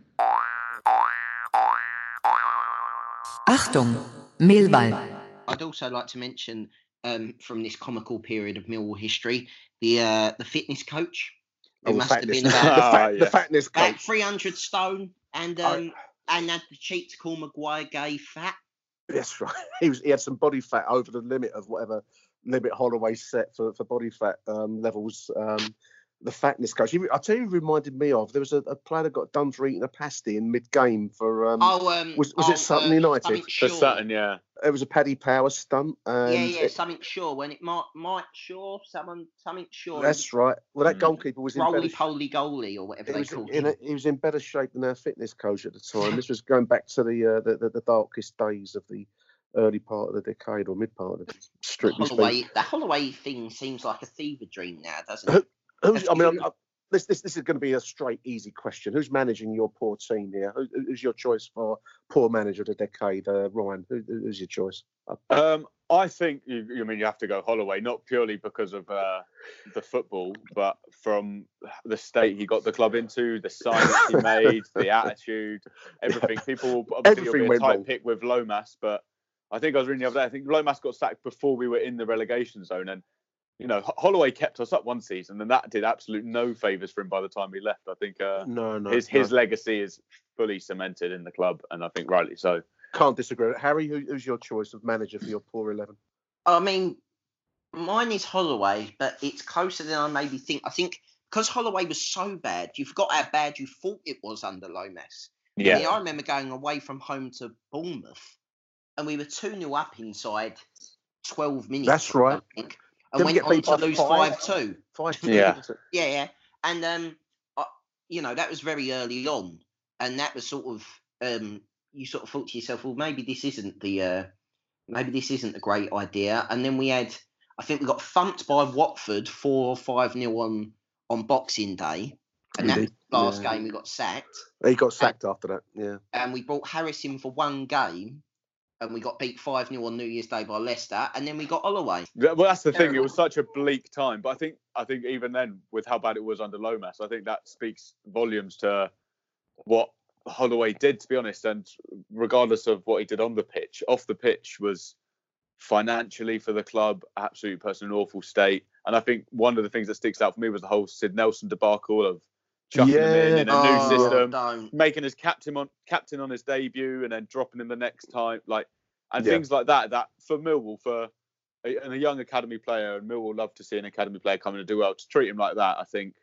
Achtung, Millwall. I'd also like to mention um, from this comical period of Millwall history the uh, the fitness coach. Who Oh, the must have fatness, been the, about, fat, yeah. the fatness about coach. 300 stone and um, and had the cheek to call Magaye Gueye fat. That's right. He was he had some body fat over the limit of whatever limit Holloway set for, for body fat um, levels. Um, the fatness coach. I tell you, he reminded me of. There was a, a player that got done for eating a pasty in mid game for. Um, Oh, um, was was oh, it Sutton uh, United? For Sutton, yeah. It was a Paddy Power stunt. And Yeah, yeah, it- something sure. When it might, might sure, someone, something sure. that's right. Well, that Mm. goalkeeper was in better. roly poly goalie or whatever He they was, called in him. a, he was in better shape than our fitness coach at the time. This was going back to the, uh, the, the the darkest days of the early part of the decade or mid part of the strictly speaking. Holloway, the Holloway thing seems like a fever dream now, doesn't it? Who's, I mean, I'm, I'm, this, this this is going to be a straight, easy question. Who's managing your poor team here? Who, who's your choice for poor manager of the decade? Uh, Ryan, who, who's your choice? Um, I think you, you mean you have to go Holloway, not purely because of uh, the football, but from the state he got the club into, the signs he made, the attitude, everything. People obviously Everything will be a tight wrong. pick with Lomas, but I think I was reading the other day. I think Lomas got sacked before we were in the relegation zone, and you know Holloway kept us up one season, and that did absolute no favors for him by the time he left. I think uh, No, no, his no. his legacy is fully cemented in the club, and I think rightly so. Can't disagree. Harry, who, who's your choice of manager for your poor eleven? I mean, mine is Holloway, but it's closer than I maybe think. I think because Holloway was so bad, you forgot how bad you thought it was under Lomas. I, mean, I remember going away from home to Bournemouth, and we were 2 0 up inside 12 minutes. That's right. something, Didn't And went on to lose five. 5 2. Yeah. Yeah, yeah. And um, I, you know, that was very early on, and that was sort of um, you sort of thought to yourself, well, maybe this isn't the uh, maybe this isn't a great idea. And then we had, I think we got thumped by Watford four or five nil on on Boxing Day, and that We was did, the last yeah. game we got sacked. He got sacked after that. Yeah. And we brought Harris in for one game, and we got beat five 0 on New Year's Day by Leicester, and then we got Holloway. Yeah, Well, that's the thing. It was such a bleak time, but I think I think even then, with how bad it was under Lomas, I think that speaks volumes to what Holloway did. To be honest, and regardless of what he did on the pitch, off the pitch was financially for the club absolutely put in an awful state. And I think one of the things that sticks out for me was the whole Sid Nelson debacle of chucking him in in a Oh, new system, don't. making his captain on captain on his debut, and then dropping him the next time, like and Yeah. things like that. That for Millwall, for a, and a young academy player, and Millwall love to see an academy player come in and do well. To treat him like that, I think,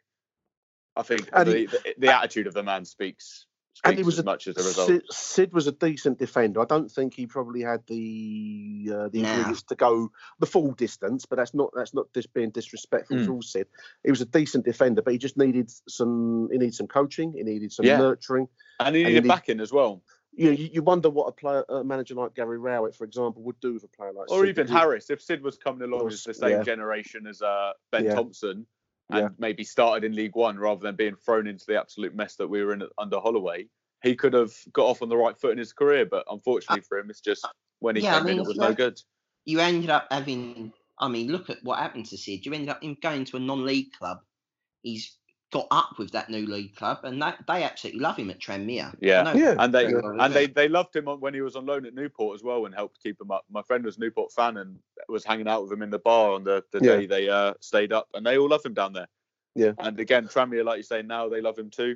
I think the, he- the, the attitude of the man speaks speaks And he was as a, much as the result. Sid, Sid was a decent defender. I don't think he probably had the uh, the Nah. to go the full distance, but that's not that's not just being disrespectful Mm. to all Sid. He was a decent defender, but he just needed some he needed some coaching, he needed some Yeah. nurturing. and he and needed he- backing as well, You, know, you you wonder what a player a manager like Gary Rowett, for example, would do with a player like or Sid. even Harris. If Sid was coming along as the same Yeah. generation as uh, Ben Yeah. Thompson, and Yeah. maybe started in League One rather than being thrown into the absolute mess that we were in under Holloway, he could have got off on the right foot in his career. But unfortunately uh, for him, it's just when he Yeah, I came in, it was like- no good. you ended up having. I mean, look at what happened to Sid. You ended up him going to a non-league club. He's got up with that new league club, and they, they absolutely love him at Tranmere. Yeah, know Yeah. and they very and they they loved him when he was on loan at Newport as well, and helped keep him up. My friend was a Newport fan and was hanging out with him in the bar on the, the Yeah. day they uh, stayed up, and they all love him down there. Yeah. And again, Tranmere, like you say, now they love him too.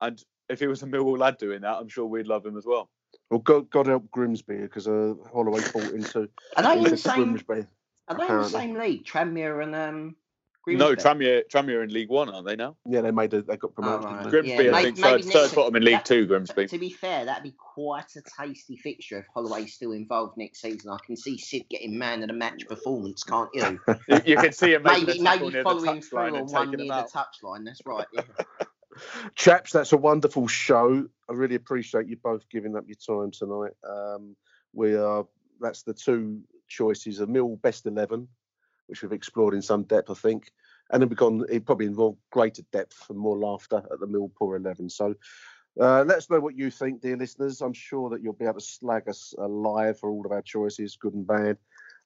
And if he was a Millwall lad doing that, I'm sure we'd love him as well. Well, God, God help Grimsby because uh, Holloway bought into, Are they in the same? Grimsby, are they in the same league? Tranmere and um. No, Grimsby? Tramier Tranmere in League One, aren't they now? Yeah, they made a, they got promoted. Oh, right. Grimsby, Yeah, I think, maybe third, next third bottom in League that- Two, To, Grimsby. to be fair, that'd be quite a tasty fixture if Holloway's still involved next season. I can see Sid getting man of the match performance, can't you? You, you can see him maybe maybe following through on one near the out. touchline. That's right. Yeah. Chaps, that's a wonderful show. I really appreciate you both giving up your time tonight. Um, we are that's the two choices: a Mill Best Eleven, which we've explored in some depth, I think, and then we've gone it probably involved greater depth and more laughter at the Mill Poor Eleven. So. Uh, let us know what you think, dear listeners. I'm sure that you'll be able to slag us alive for all of our choices, good and bad.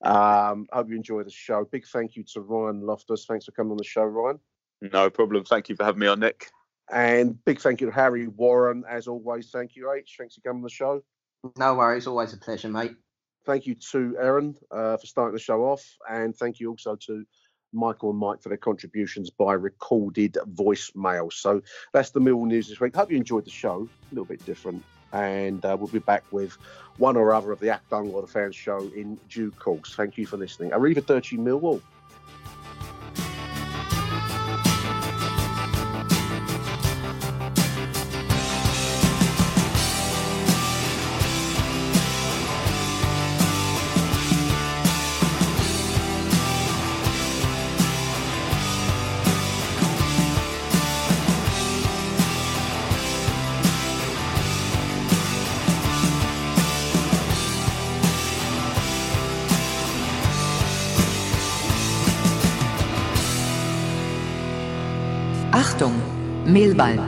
Um, hope you enjoy the show. Big thank you to Ryan Loftus. Thanks for coming on the show, Ryan. No problem. Thank you for having me on, Nick. And big thank you to Harry Warren, as always. Thank you, H. Thanks for coming on the show. No worries. Always a pleasure, mate. Thank you to Aaron uh, for starting the show off. And thank you also to Michael and Mike for their contributions by recorded voicemail. So that's the Mill News this week. Hope you enjoyed the show. A little bit different. And uh, we'll be back with one or other of the Achtung or the Fans show in due course. Thank you for listening. Arrivederci Millwall. Mehlball.